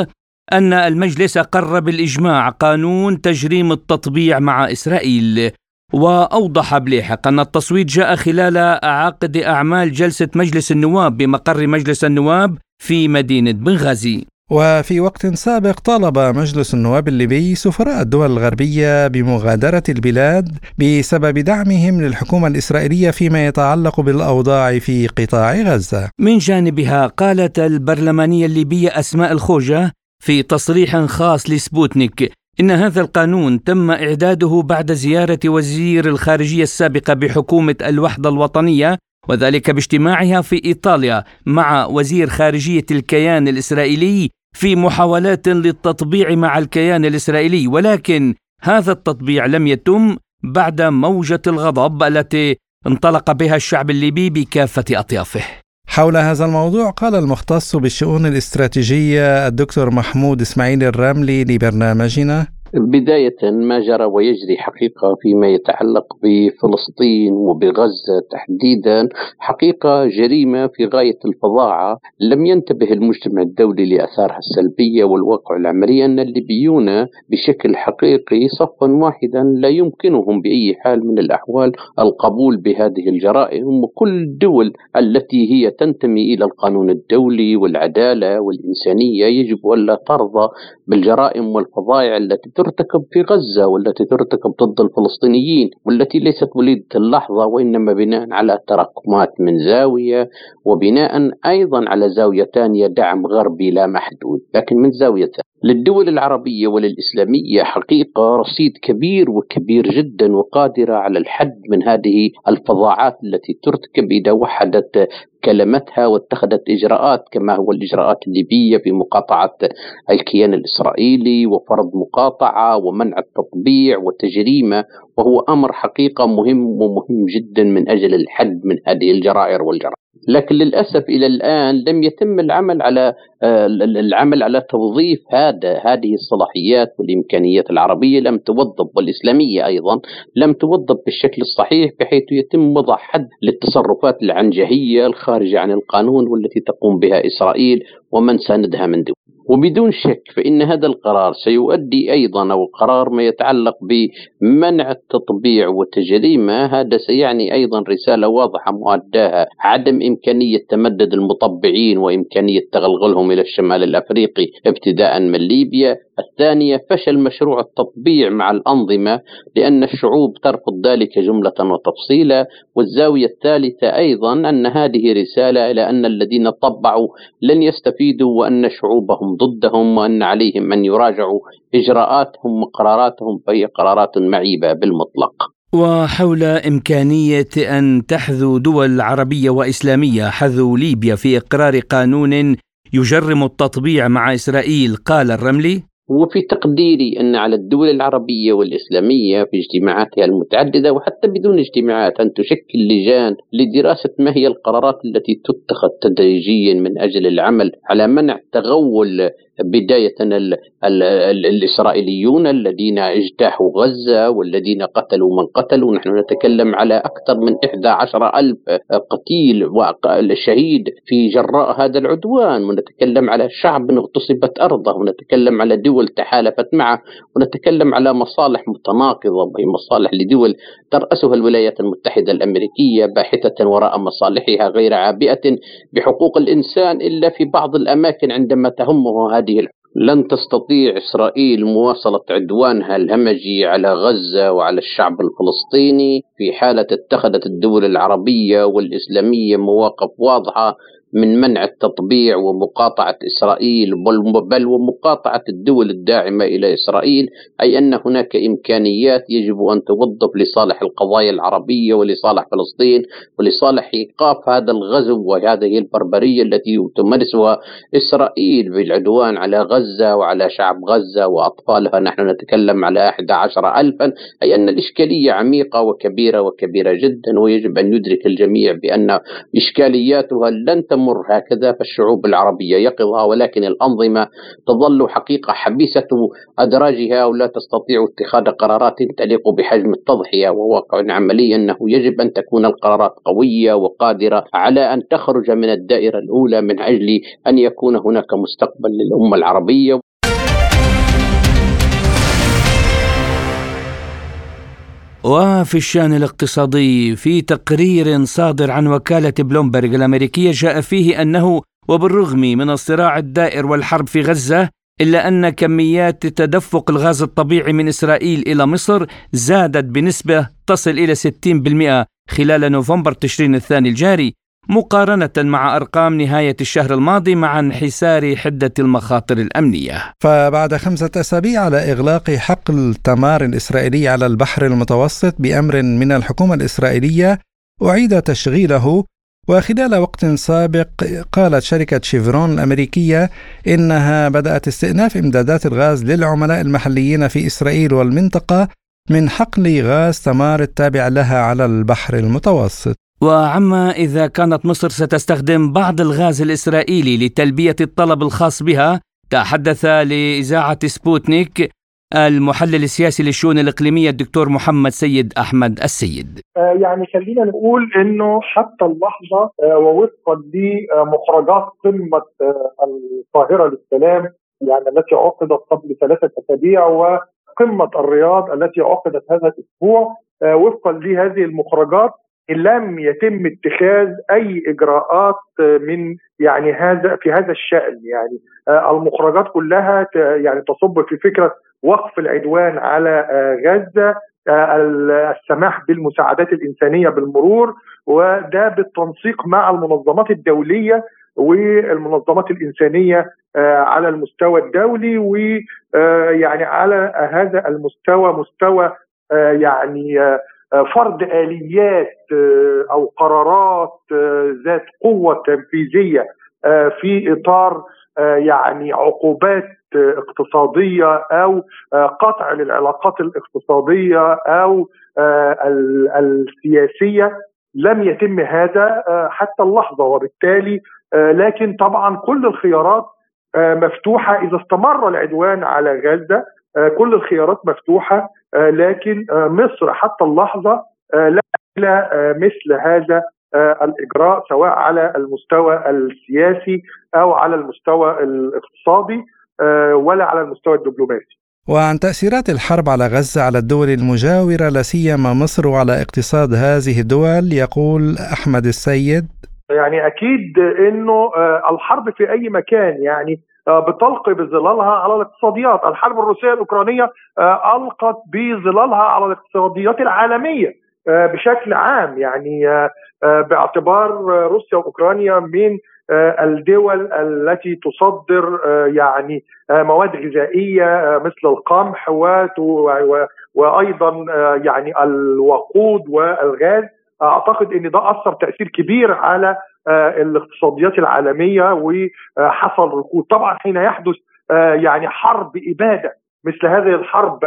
أن المجلس اقر بالاجماع قانون تجريم التطبيع مع إسرائيل. وأوضح بليحق أن التصويت جاء خلال عقد أعمال جلسة مجلس النواب بمقر مجلس النواب في مدينة بنغازي وفي وقت سابق طالب مجلس النواب الليبي سفراء الدول الغربية بمغادرة البلاد بسبب دعمهم للحكومة الإسرائيلية فيما يتعلق بالأوضاع في قطاع غزة. من جانبها قالت البرلمانية الليبية أسماء الخوجة في تصريح خاص لسبوتنيك إن هذا القانون تم إعداده بعد زيارة وزير الخارجية السابقة بحكومة الوحدة الوطنية وذلك باجتماعها في إيطاليا مع وزير خارجية الكيان الإسرائيلي في محاولات للتطبيع مع الكيان الإسرائيلي ولكن هذا التطبيع لم يتم بعد موجة الغضب التي انطلق بها الشعب الليبي بكافة أطيافه. حول هذا الموضوع قال المختص بالشؤون الاستراتيجية الدكتور محمود إسماعيل الرملي لبرنامجنا. بداية ما جرى ويجري حقيقة فيما يتعلق بفلسطين وبغزة تحديدا. حقيقة جريمة في غاية الفظاعة. لم ينتبه المجتمع الدولي لأثارها السلبية والواقع العملي أن الليبيون بشكل حقيقي صفا واحدا لا يمكنهم بأي حال من الأحوال القبول بهذه الجرائم. وكل الدول التي هي تنتمي إلى القانون الدولي والعدالة والإنسانية يجب ألا ترضى بالجرائم والفظائع التي ترتكب في غزة والتي ترتكب ضد الفلسطينيين والتي ليست وليدة اللحظة وإنما بناء على تراكمات من زاوية وبناء أيضا على زاوية ثانية دعم غربي لا محدود لكن من زاوية للدول العربية وللإسلامية حقيقة رصيد كبير وكبير جدا وقادرة على الحد من هذه الفظاعات التي ترتكب إذا وحدت كلمتها واتخذت إجراءات كما هو الإجراءات الليبية في مقاطعة الكيان الإسرائيلي وفرض مقاطعة ومنع التطبيع وتجريمة وهو أمر حقيقة مهم ومهم جدا من أجل الحد من هذه الجرائر والجرائم. لكن للأسف إلى الآن لم يتم العمل على آه، العمل على توظيف هذا هذه الصلاحيات والإمكانيات العربية لم توظف والإسلامية أيضا لم توظف بالشكل الصحيح بحيث يتم وضع حد للتصرفات العنجهية الخارجة عن القانون والتي تقوم بها إسرائيل ومن ساندها من دول. وبدون شك فإن هذا القرار سيؤدي أيضا أو قرار ما يتعلق بمنع التطبيع وتجريمه هذا سيعني أيضا رسالة واضحة مؤداها عدم إمكانية تمدد المطبعين وإمكانية تغلغلهم إلى الشمال الأفريقي ابتداء من ليبيا الثانية فشل مشروع التطبيع مع الأنظمة لأن الشعوب ترفض ذلك جملة وتفصيلا. والزاوية الثالثة أيضا أن هذه رسالة إلى أن الذين طبعوا لن يستفيدوا وأن شعوبهم ضدهم وأن عليهم أن يراجعوا إجراءاتهم وقراراتهم فهي قرارات معيبة بالمطلق. وحول إمكانية أن تحذو دول عربية وإسلامية حذو ليبيا في إقرار قانون يجرم التطبيع مع إسرائيل قال الرملي. وفي تقديري أن على الدول العربية والإسلامية في اجتماعاتها المتعددة وحتى بدون اجتماعات أن تشكل لجان لدراسة ما هي القرارات التي تتخذ تدريجيا من أجل العمل على منع تغول بداية ال ال ال الإسرائيليون الذين اجتاحوا غزة والذين قتلوا من قتلوا. نحن نتكلم على أكثر من 11 ألف قتيل وشهيد في جراء هذا العدوان. ونتكلم على شعب اغتصبت أرضه. ونتكلم على دول تحالفت معه. ونتكلم على مصالح متناقضة. مصالح لدول ترأسها الولايات المتحدة الأمريكية باحثة وراء مصالحها غير عابئة بحقوق الإنسان إلا في بعض الأماكن عندما تهمه هذه لن تستطيع إسرائيل مواصلة عدوانها الهمجي على غزة وعلى الشعب الفلسطيني في حالة اتخذت الدول العربية والإسلامية مواقف واضحة من منع التطبيع ومقاطعة إسرائيل بل ومقاطعة الدول الداعمة إلى إسرائيل أي أن هناك إمكانيات يجب أن توظف لصالح القضايا العربية ولصالح فلسطين ولصالح إيقاف هذا الغزو وهذه البربرية التي تمارسها إسرائيل بالعدوان على غزة وعلى شعب غزة وأطفالها. نحن نتكلم على 11 ألفا. أي أن الإشكالية عميقة وكبيرة وكبيرة جدا ويجب أن يدرك الجميع بأن إشكالياتها لن تستمر هكذا فالشعوب العربية يقظة ولكن الأنظمة تظل حقيقة حبيسة أدراجها ولا تستطيع اتخاذ قرارات تليق بحجم التضحية وواقع عملي أنه يجب أن تكون القرارات قوية وقادرة على أن تخرج من الدائرة الأولى من أجل أن يكون هناك مستقبل للأمة العربية. وفي الشان الاقتصادي في تقرير صادر عن وكالة بلومبرغ الأمريكية جاء فيه أنه وبالرغم من الصراع الدائر والحرب في غزة إلا أن كميات تدفق الغاز الطبيعي من إسرائيل إلى مصر زادت بنسبة تصل إلى 60% خلال نوفمبر تشرين الثاني الجاري. مقارنة مع أرقام نهاية الشهر الماضي مع انحسار حدة المخاطر الأمنية. فبعد خمسة أسابيع على إغلاق حقل تمار الإسرائيلي على البحر المتوسط بأمر من الحكومة الإسرائيلية أعيد تشغيله. وخلال وقت سابق قالت شركة شيفرون الأمريكية إنها بدأت استئناف إمدادات الغاز للعملاء المحليين في إسرائيل والمنطقة من حقل غاز تمار التابع لها على البحر المتوسط. وعما إذا كانت مصر ستستخدم بعض الغاز الإسرائيلي لتلبية الطلب الخاص بها تحدث لإذاعة سبوتنيك المحلل السياسي للشؤون الإقليمية الدكتور محمد سيد أحمد السيد. آه، يعني خلينا نقول أنه حتى اللحظة آه، ووفقا لمخرجات قمة آه، القاهرة للسلام يعني التي عقدت قبل ثلاثة أسابيع وقمة الرياض التي عقدت هذا الأسبوع وفقا لهذه المخرجات لم يتم اتخاذ أي إجراءات من يعني هذا في هذا الشأن. يعني المخرجات كلها يعني تصب في فكرة وقف العدوان على غزة السماح بالمساعدات الإنسانية بالمرور وده بالتنسيق مع المنظمات الدولية والمنظمات الإنسانية على المستوى الدولي ويعني على هذا المستوى مستوى يعني فرض آليات أو قرارات ذات قوة تنفيذية في إطار يعني عقوبات اقتصادية أو قطع للعلاقات الاقتصادية أو السياسية. لم يتم هذا حتى اللحظة وبالتالي لكن طبعا كل الخيارات مفتوحة إذا استمر العدوان على غزة. كل الخيارات مفتوحة لكن مصر حتى اللحظة لا إلى مثل هذا الإجراء سواء على المستوى السياسي أو على المستوى الاقتصادي ولا على المستوى الدبلوماسي. وعن تأثيرات الحرب على غزة على الدول المجاورة لا سيما مصر وعلى اقتصاد هذه الدول يقول أحمد السيد يعني أكيد إنه الحرب في أي مكان يعني بتلقي بظلالها على الاقتصاديات، الحرب الروسية الأوكرانية ألقت بظلالها على الاقتصاديات العالمية بشكل عام. يعني باعتبار روسيا وأوكرانيا من الدول التي تصدر يعني مواد غذائية مثل القمح وأيضا يعني الوقود والغاز. أعتقد إن ده أثر تأثير كبير على الاقتصاديات العالمية وحصل ركود. طبعا حين يحدث يعني حرب إبادة مثل هذه الحرب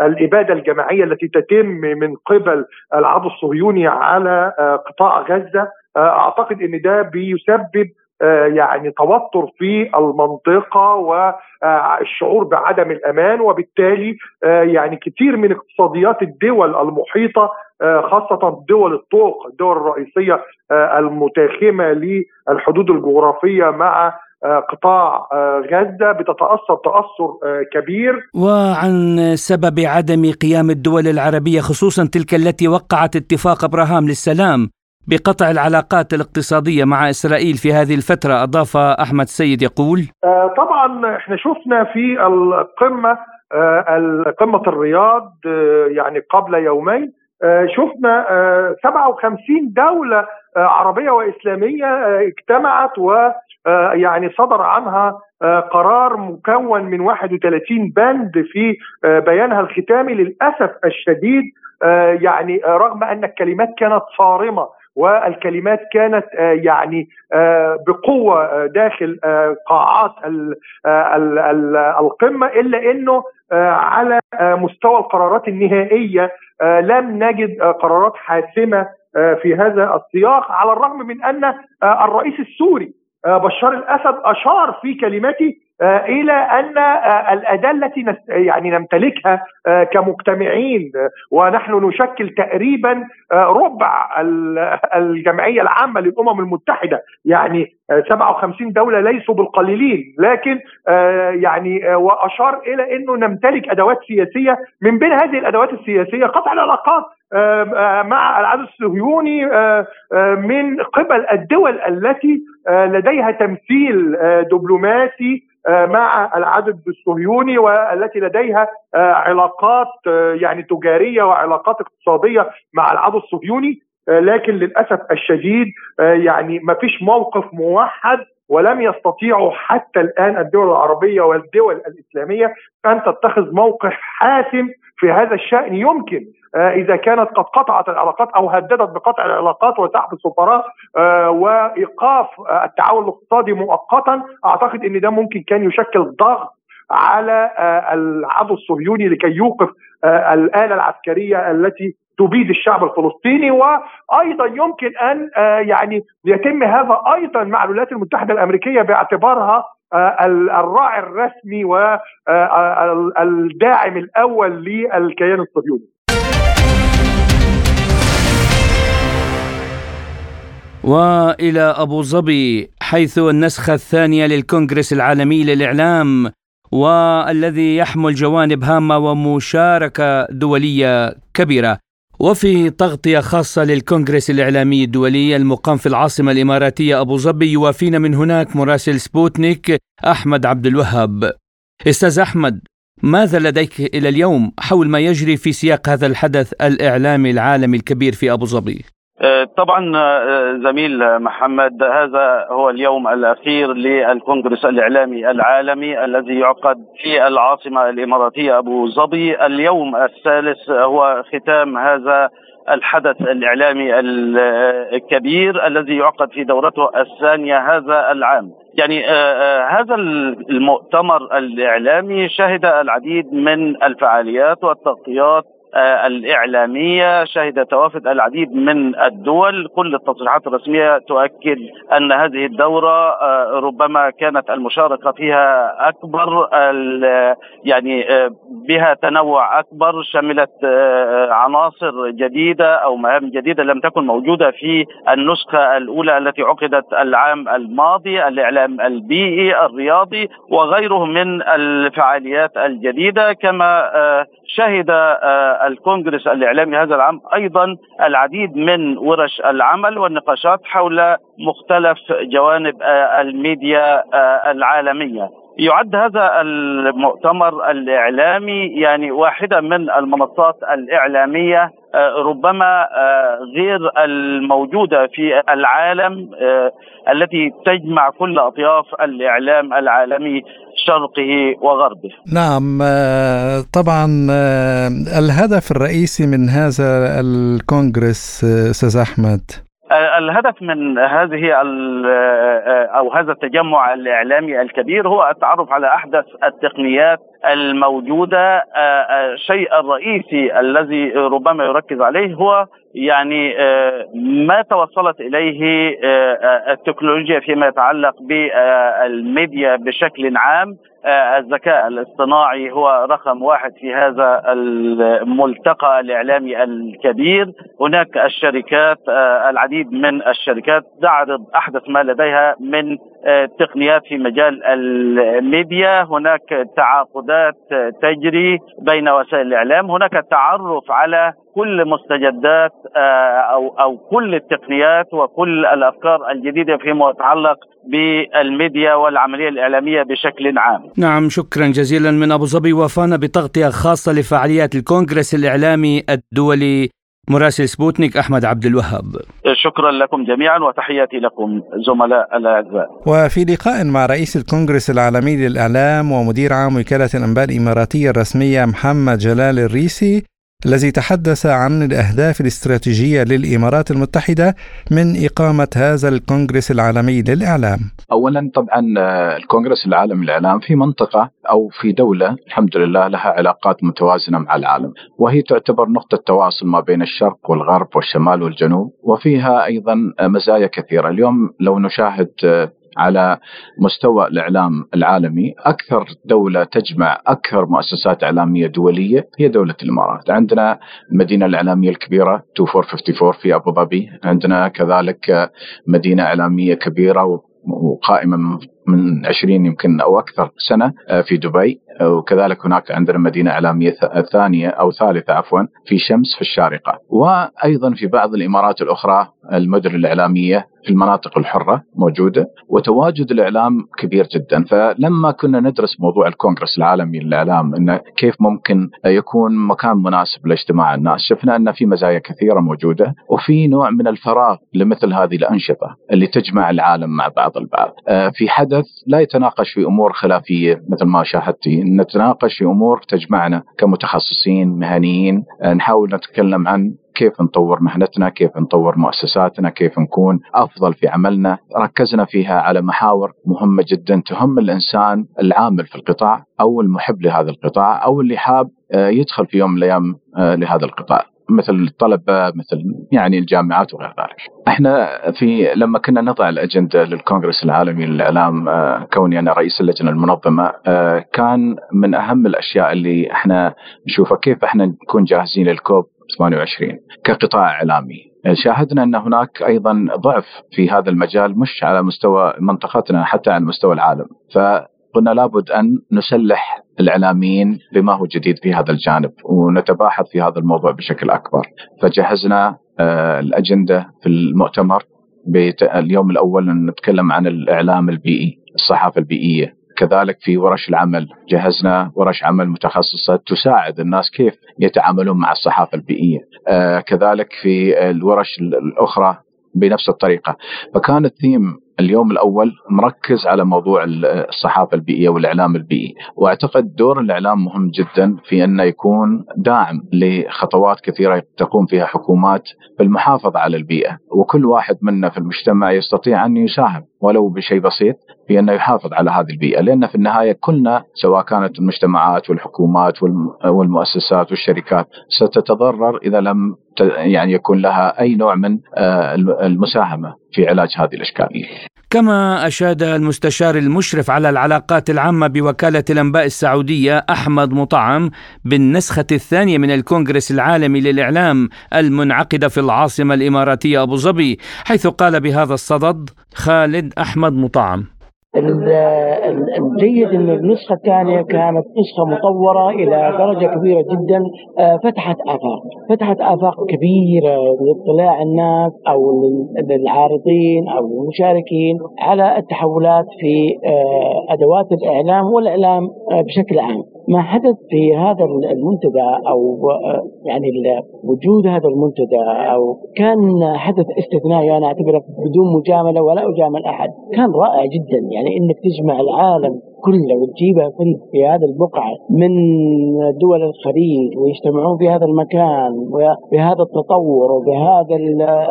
الإبادة الجماعية التي تتم من قبل العدو الصهيوني على قطاع غزة. أعتقد إن ده بيسبب يعني توتر في المنطقة والشعور بعدم الأمان وبالتالي يعني كثير من اقتصاديات الدول المحيطة خاصة دول الطوق الدول الرئيسية المتاخمة للحدود الجغرافية مع قطاع غزة بتتأثر تأثر كبير. وعن سبب عدم قيام الدول العربية خصوصا تلك التي وقعت اتفاق إبراهام للسلام بقطع العلاقات الاقتصادية مع إسرائيل في هذه الفترة أضاف أحمد سيد يقول. طبعا إحنا شفنا في القمة قمة الرياض يعني قبل يومين شفنا 57 دولة عربية وإسلامية اجتمعت و يعني صدر عنها قرار مكون من 31 بند في بيانها الختامي للأسف الشديد. يعني رغم أن الكلمات كانت صارمة والكلمات كانت يعني بقوة داخل قاعات القمة إلا إنه على مستوى القرارات النهائية. لم نجد قرارات حاسمة في هذا السياق على الرغم من أن الرئيس السوري بشار الأسد أشار في كلمته آه، إلى أن آه، الأداة التي يعني نمتلكها آه، كمجتمعين ونحن نشكل تقريبا ربع الجمعية العامة للأمم المتحدة. يعني 57 دولة ليسوا بالقليلين. لكن يعني وأشار إلى أنه نمتلك أدوات سياسية. من بين هذه الأدوات السياسية قطع العلاقات مع العدو الصهيوني من قبل الدول التي لديها تمثيل دبلوماسي آه، مع العدد الصهيوني والتي لديها آه، علاقات آه، يعني تجارية وعلاقات اقتصادية مع العدو الصهيوني. لكن للأسف الشديد يعني ما فيش موقف موحد ولم يستطيعوا حتى الآن الدول العربية والدول الإسلامية أن تتخذ موقف حاسم في هذا الشأن. يمكن آه، إذا كانت قد قطعت العلاقات أو هددت بقطع العلاقات وسحب السفراء آه، وإيقاف آه، التعاون الاقتصادي مؤقتا أعتقد إن ده ممكن كان يشكل ضغط على العدو الصهيوني لكي يوقف الآلة العسكرية التي تبيد الشعب الفلسطيني وأيضا يمكن أن يعني يتم هذا أيضا مع الولايات المتحدة الأمريكية باعتبارها الراعي الرسمي والداعم الأول للكيان الصهيوني. وإلى أبو ظبي حيث النسخة الثانية للكونغرس العالمي للإعلام والذي يحمل جوانب هامة ومشاركة دولية كبيرة. وفي تغطية خاصة للكونغرس الإعلامي الدولي المقام في العاصمة الإماراتية أبو ظبي يوافينا من هناك مراسل سبوتنيك أحمد عبد الوهاب. أستاذ أحمد ماذا لديك إلى اليوم حول ما يجري في سياق هذا الحدث الإعلامي العالمي الكبير في أبو ظبي؟ طبعا آه، زميل محمد هذا هو اليوم الأخير للكونغرس الإعلامي العالمي الذي يعقد في العاصمة الإماراتية أبو ظبي اليوم الثالث هو ختام هذا الحدث الإعلامي الكبير الذي يعقد في دورته الثانية هذا العام. يعني آه، هذا المؤتمر الإعلامي شهد العديد من الفعاليات والتغطيات آه، الإعلامية شهد توافد العديد من الدول. كل التصريحات الرسمية تؤكد أن هذه الدورة آه، ربما كانت المشاركة فيها أكبر يعني آه، بها تنوع أكبر شملت عناصر جديدة أو مهام جديدة لم تكن موجودة في النسخة الأولى التي عقدت العام الماضي الإعلام البيئي الرياضي وغيره من الفعاليات الجديدة. كما شهد الكونغرس الإعلامي هذا العام أيضا العديد من ورش العمل والنقاشات حول مختلف جوانب آه، الميديا آه، العالمية. يعد هذا المؤتمر الإعلامي يعني واحدة من المنصات الإعلامية آه، ربما غير الموجودة في العالم التي تجمع كل أطياف الإعلام العالمي شرقه وغربه. نعم آه، طبعا آه، الهدف الرئيسي من هذا الكونغرس آه، أستاذ أحمد الهدف من هذه أو هذا التجمع الإعلامي الكبير هو التعرف على أحدث التقنيات الموجودة. الشيء الرئيسي الذي ربما يركز عليه هو يعني ما توصلت إليه التكنولوجيا فيما يتعلق بالميديا بشكل عام. الذكاء الاصطناعي هو رقم واحد في هذا الملتقى الإعلامي الكبير. هناك الشركات العديد من الشركات تعرض أحدث ما لديها من تقنيات في مجال الميديا هناك تعاقدات تجري بين وسائل الإعلام هناك تعرف على كل مستجدات أو أو كل التقنيات وكل الأفكار الجديدة فيما يتعلق بالميديا والعملية الإعلامية بشكل عام. نعم شكرا جزيلا من أبو ظبي وفانا بتغطية خاصة لفعاليات الكونغرس الإعلامي الدولي مراسل سبوتنيك أحمد عبد الوهاب. شكرا لكم جميعا وتحياتي لكم زملاء الأعزاء. وفي لقاء مع رئيس الكونغرس العالمي للإعلام ومدير عام وكالة الأنباء الإماراتية الرسمية محمد جلال الريسي الذي تحدث عن الأهداف الاستراتيجية للإمارات المتحدة من إقامة هذا الكونغرس العالمي للإعلام. أولا طبعا آه، الكونغرس العالمي للإعلام في منطقة أو في دولة الحمد لله لها علاقات متوازنة مع العالم وهي تعتبر نقطة تواصل ما بين الشرق والغرب والشمال والجنوب وفيها أيضا مزايا كثيرة. اليوم لو نشاهد آه، على مستوى الإعلام العالمي. أكثر دولة تجمع أكثر مؤسسات إعلامية دولية هي دولة الإمارات، عندنا المدينة الإعلامية الكبيرة 2454 في أبو ظبي، عندنا كذلك مدينة إعلامية كبيرة وقائمة من 20 يمكن أو أكثر سنة آه، في دبي. وكذلك هناك عندنا مدينة إعلامية ثانية أو ثالثة عفوا في شمس في الشارقة. وأيضا في بعض الإمارات الأخرى المدن الإعلامية في المناطق الحرة موجودة وتواجد الإعلام كبير جدا. فلما كنا ندرس موضوع الكونغرس العالمي للإعلام إنه كيف ممكن يكون مكان مناسب لاجتماع الناس شفنا أن في مزايا كثيرة موجودة وفي نوع من الفراغ لمثل هذه الأنشطة اللي تجمع العالم مع بعض البعض. آه، في حدث لا يتناقش في أمور خلافية مثل ما شاهدتي نتناقش في أمور تجمعنا كمتخصصين مهنيين آه، نحاول نتكلم عن كيف نطور مهنتنا كيف نطور مؤسساتنا كيف نكون أفضل في عملنا. ركزنا فيها على محاور مهمة جدا تهم الإنسان العامل في القطاع أو المحب لهذا القطاع أو اللي حاب آه، يدخل في يوم من الأيام آه، لهذا القطاع. مثل الطلبة مثل يعني الجامعات وغير ذلك. إحنا في لما كنا نضع الأجندة للكونغرس العالمي للإعلام آه، كوني أنا رئيس اللجنة المنظمة كان من أهم الأشياء اللي إحنا نشوفها كيف إحنا نكون جاهزين للكوب 28 كقطاع إعلامي شاهدنا أن هناك أيضا ضعف في هذا المجال مش على مستوى منطقتنا حتى على مستوى العالم فقلنا لابد أن نسلح الإعلاميين بما هو جديد في هذا الجانب ونتباحث في هذا الموضوع بشكل أكبر. فجهزنا آه، الأجندة في المؤتمر اليوم الأول نتكلم عن الإعلام البيئي الصحافة البيئية. كذلك في ورش العمل جهزنا ورش عمل متخصصة تساعد الناس كيف يتعاملون مع الصحافة البيئية. آه كذلك في الورش الأخرى بنفس الطريقة. فكان الثيم اليوم الأول مركز على موضوع الصحافة البيئية والإعلام البيئي، وأعتقد دور الإعلام مهم جدا في أنه يكون داعم لخطوات كثيرة تقوم فيها حكومات بالمحافظة على البيئة، وكل واحد منا في المجتمع يستطيع أن يساهم ولو بشيء بسيط في أنه يحافظ على هذه البيئة، لأن في النهاية كلنا سواء كانت المجتمعات والحكومات والمؤسسات والشركات ستتضرر إذا لم يعني يكون لها أي نوع من آه، المساهمة. في علاج هذه الاشكاليه. كما أشاد المستشار المشرف على العلاقات العامة بوكالة الأنباء السعودية أحمد مطعم بالنسخة الثانية من الكونغرس العالمي للإعلام المنعقده في العاصمة الإماراتية أبو ظبي حيث قال بهذا الصدد خالد أحمد مطعم الجيد إن النسخة الثانية كانت نسخة مطورة إلى درجة كبيرة جدا آه، فتحت آفاق، فتحت آفاق كبيرة لاطلاع الناس أو العارضين أو المشاركين على التحولات في آه، أدوات الإعلام والإعلام آه، بشكل عام. ما حدث في هذا المنتدى أو يعني وجود هذا المنتدى أو كان حدث استثنائي أنا أعتبره بدون مجاملة ولا أجامل أحد كان رائع جدا يعني إنك تجمع العالم كله وتجيبها في, في هذه البقعة من دول الخليج ويجتمعون في هذا المكان وبهذا التطور وبهذا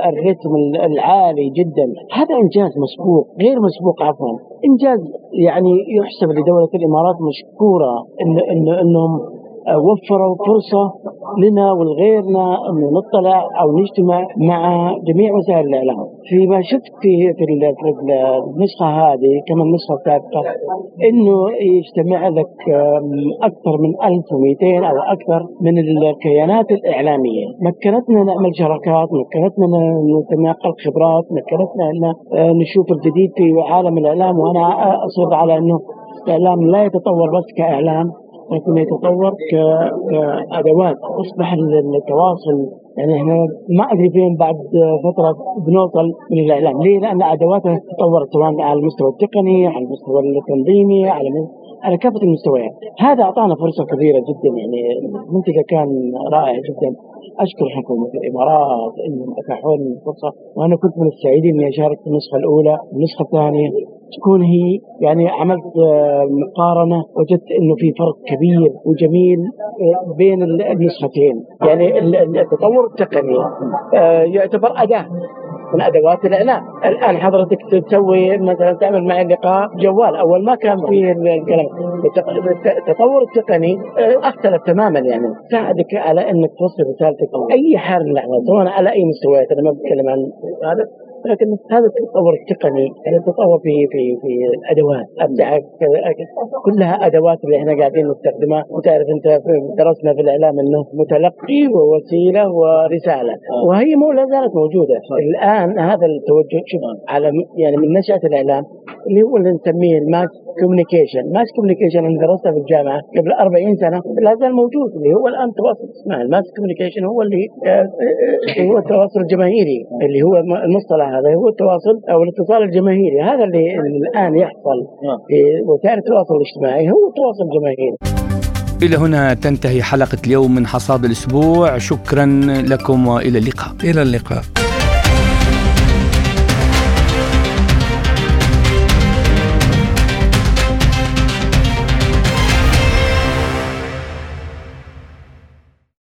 الرتم العالي جدا هذا إنجاز مسبوق غير مسبوق عفوا. إنجاز يعني يحسب لدولة الإمارات مشكورة إن إن إنهم وفروا فرصة لنا ولغيرنا أن نطلع أو نجتمع مع جميع وسائل الإعلام. فيما شفت في في النسخة هذه كما النسخة السابقة أنه يجتمع لك أكثر من 1200 أو أكثر من الكيانات الإعلامية. مكنتنا نعمل شراكات مكنتنا نتناقل خبرات مكنتنا أن آه، نشوف الجديد في عالم الإعلام. وأنا أصر على أنه الإعلام لا يتطور بس كإعلام. لكن يتطور كأدوات أصبح التواصل يعني إحنا ما أدري فين بعد فترة بنوصل من الإعلام، ليه؟ لأن ادواتها تطورت سواء على المستوى التقني، على المستوى التنظيمي، على على كافة المستويات، هذا أعطانا فرصة كبيرة جدا يعني المنتج كان رائع جدا، أشكر حكومه الإمارات إنهم اتاحوا لي الفرصه وأنا كنت من السعيدين إني أشارك في النسخة الأولى، النسخة الثانية. تكون هي يعني عملت آه، مقارنة وجدت إنه في فرق كبير وجميل آه، بين النسختين. يعني التطور التقني آه، يعتبر أداة. من ادوات الاعلام، الآن حضرتك تسوي مثلا تعمل معي لقاء جوال، أول ما كان فيه الكلام التطور التقني أختلف تماما يعني. ساعدك على أنك توصل رسالتك. أي حال من الأحوال سواء على أي مستويات أنا ما بتكلم عن هذا. لكن هذا التطور التقني يعني التطور في في في الأدوات كلها أدوات اللي إحنا قاعدين نستخدمها. وتعرف أنت درسنا في الإعلام إنه متلقي ووسيلة ورسالة وهي مو لا زالت موجودة. الآن هذا التوجه شوف على يعني من نشأة الإعلام اللي هو اللي نسميه ال mass communication mass communication أنا درسته في الجامعة قبل 40 سنة لا زال موجود. اللي هو الآن تواصل. اسمه ال mass communication هو اللي آه، آه، هو التواصل الجماهيري. اللي هو المصطلح هذا هو التواصل أو الاتصال الجماهيري. هذا اللي الآن يحصل في وسائل التواصل الاجتماعي. هو التواصل الجماهيري إلى هنا تنتهي حلقة اليوم من حصاد الأسبوع. شكرا لكم وإلى اللقاء. إلى اللقاء.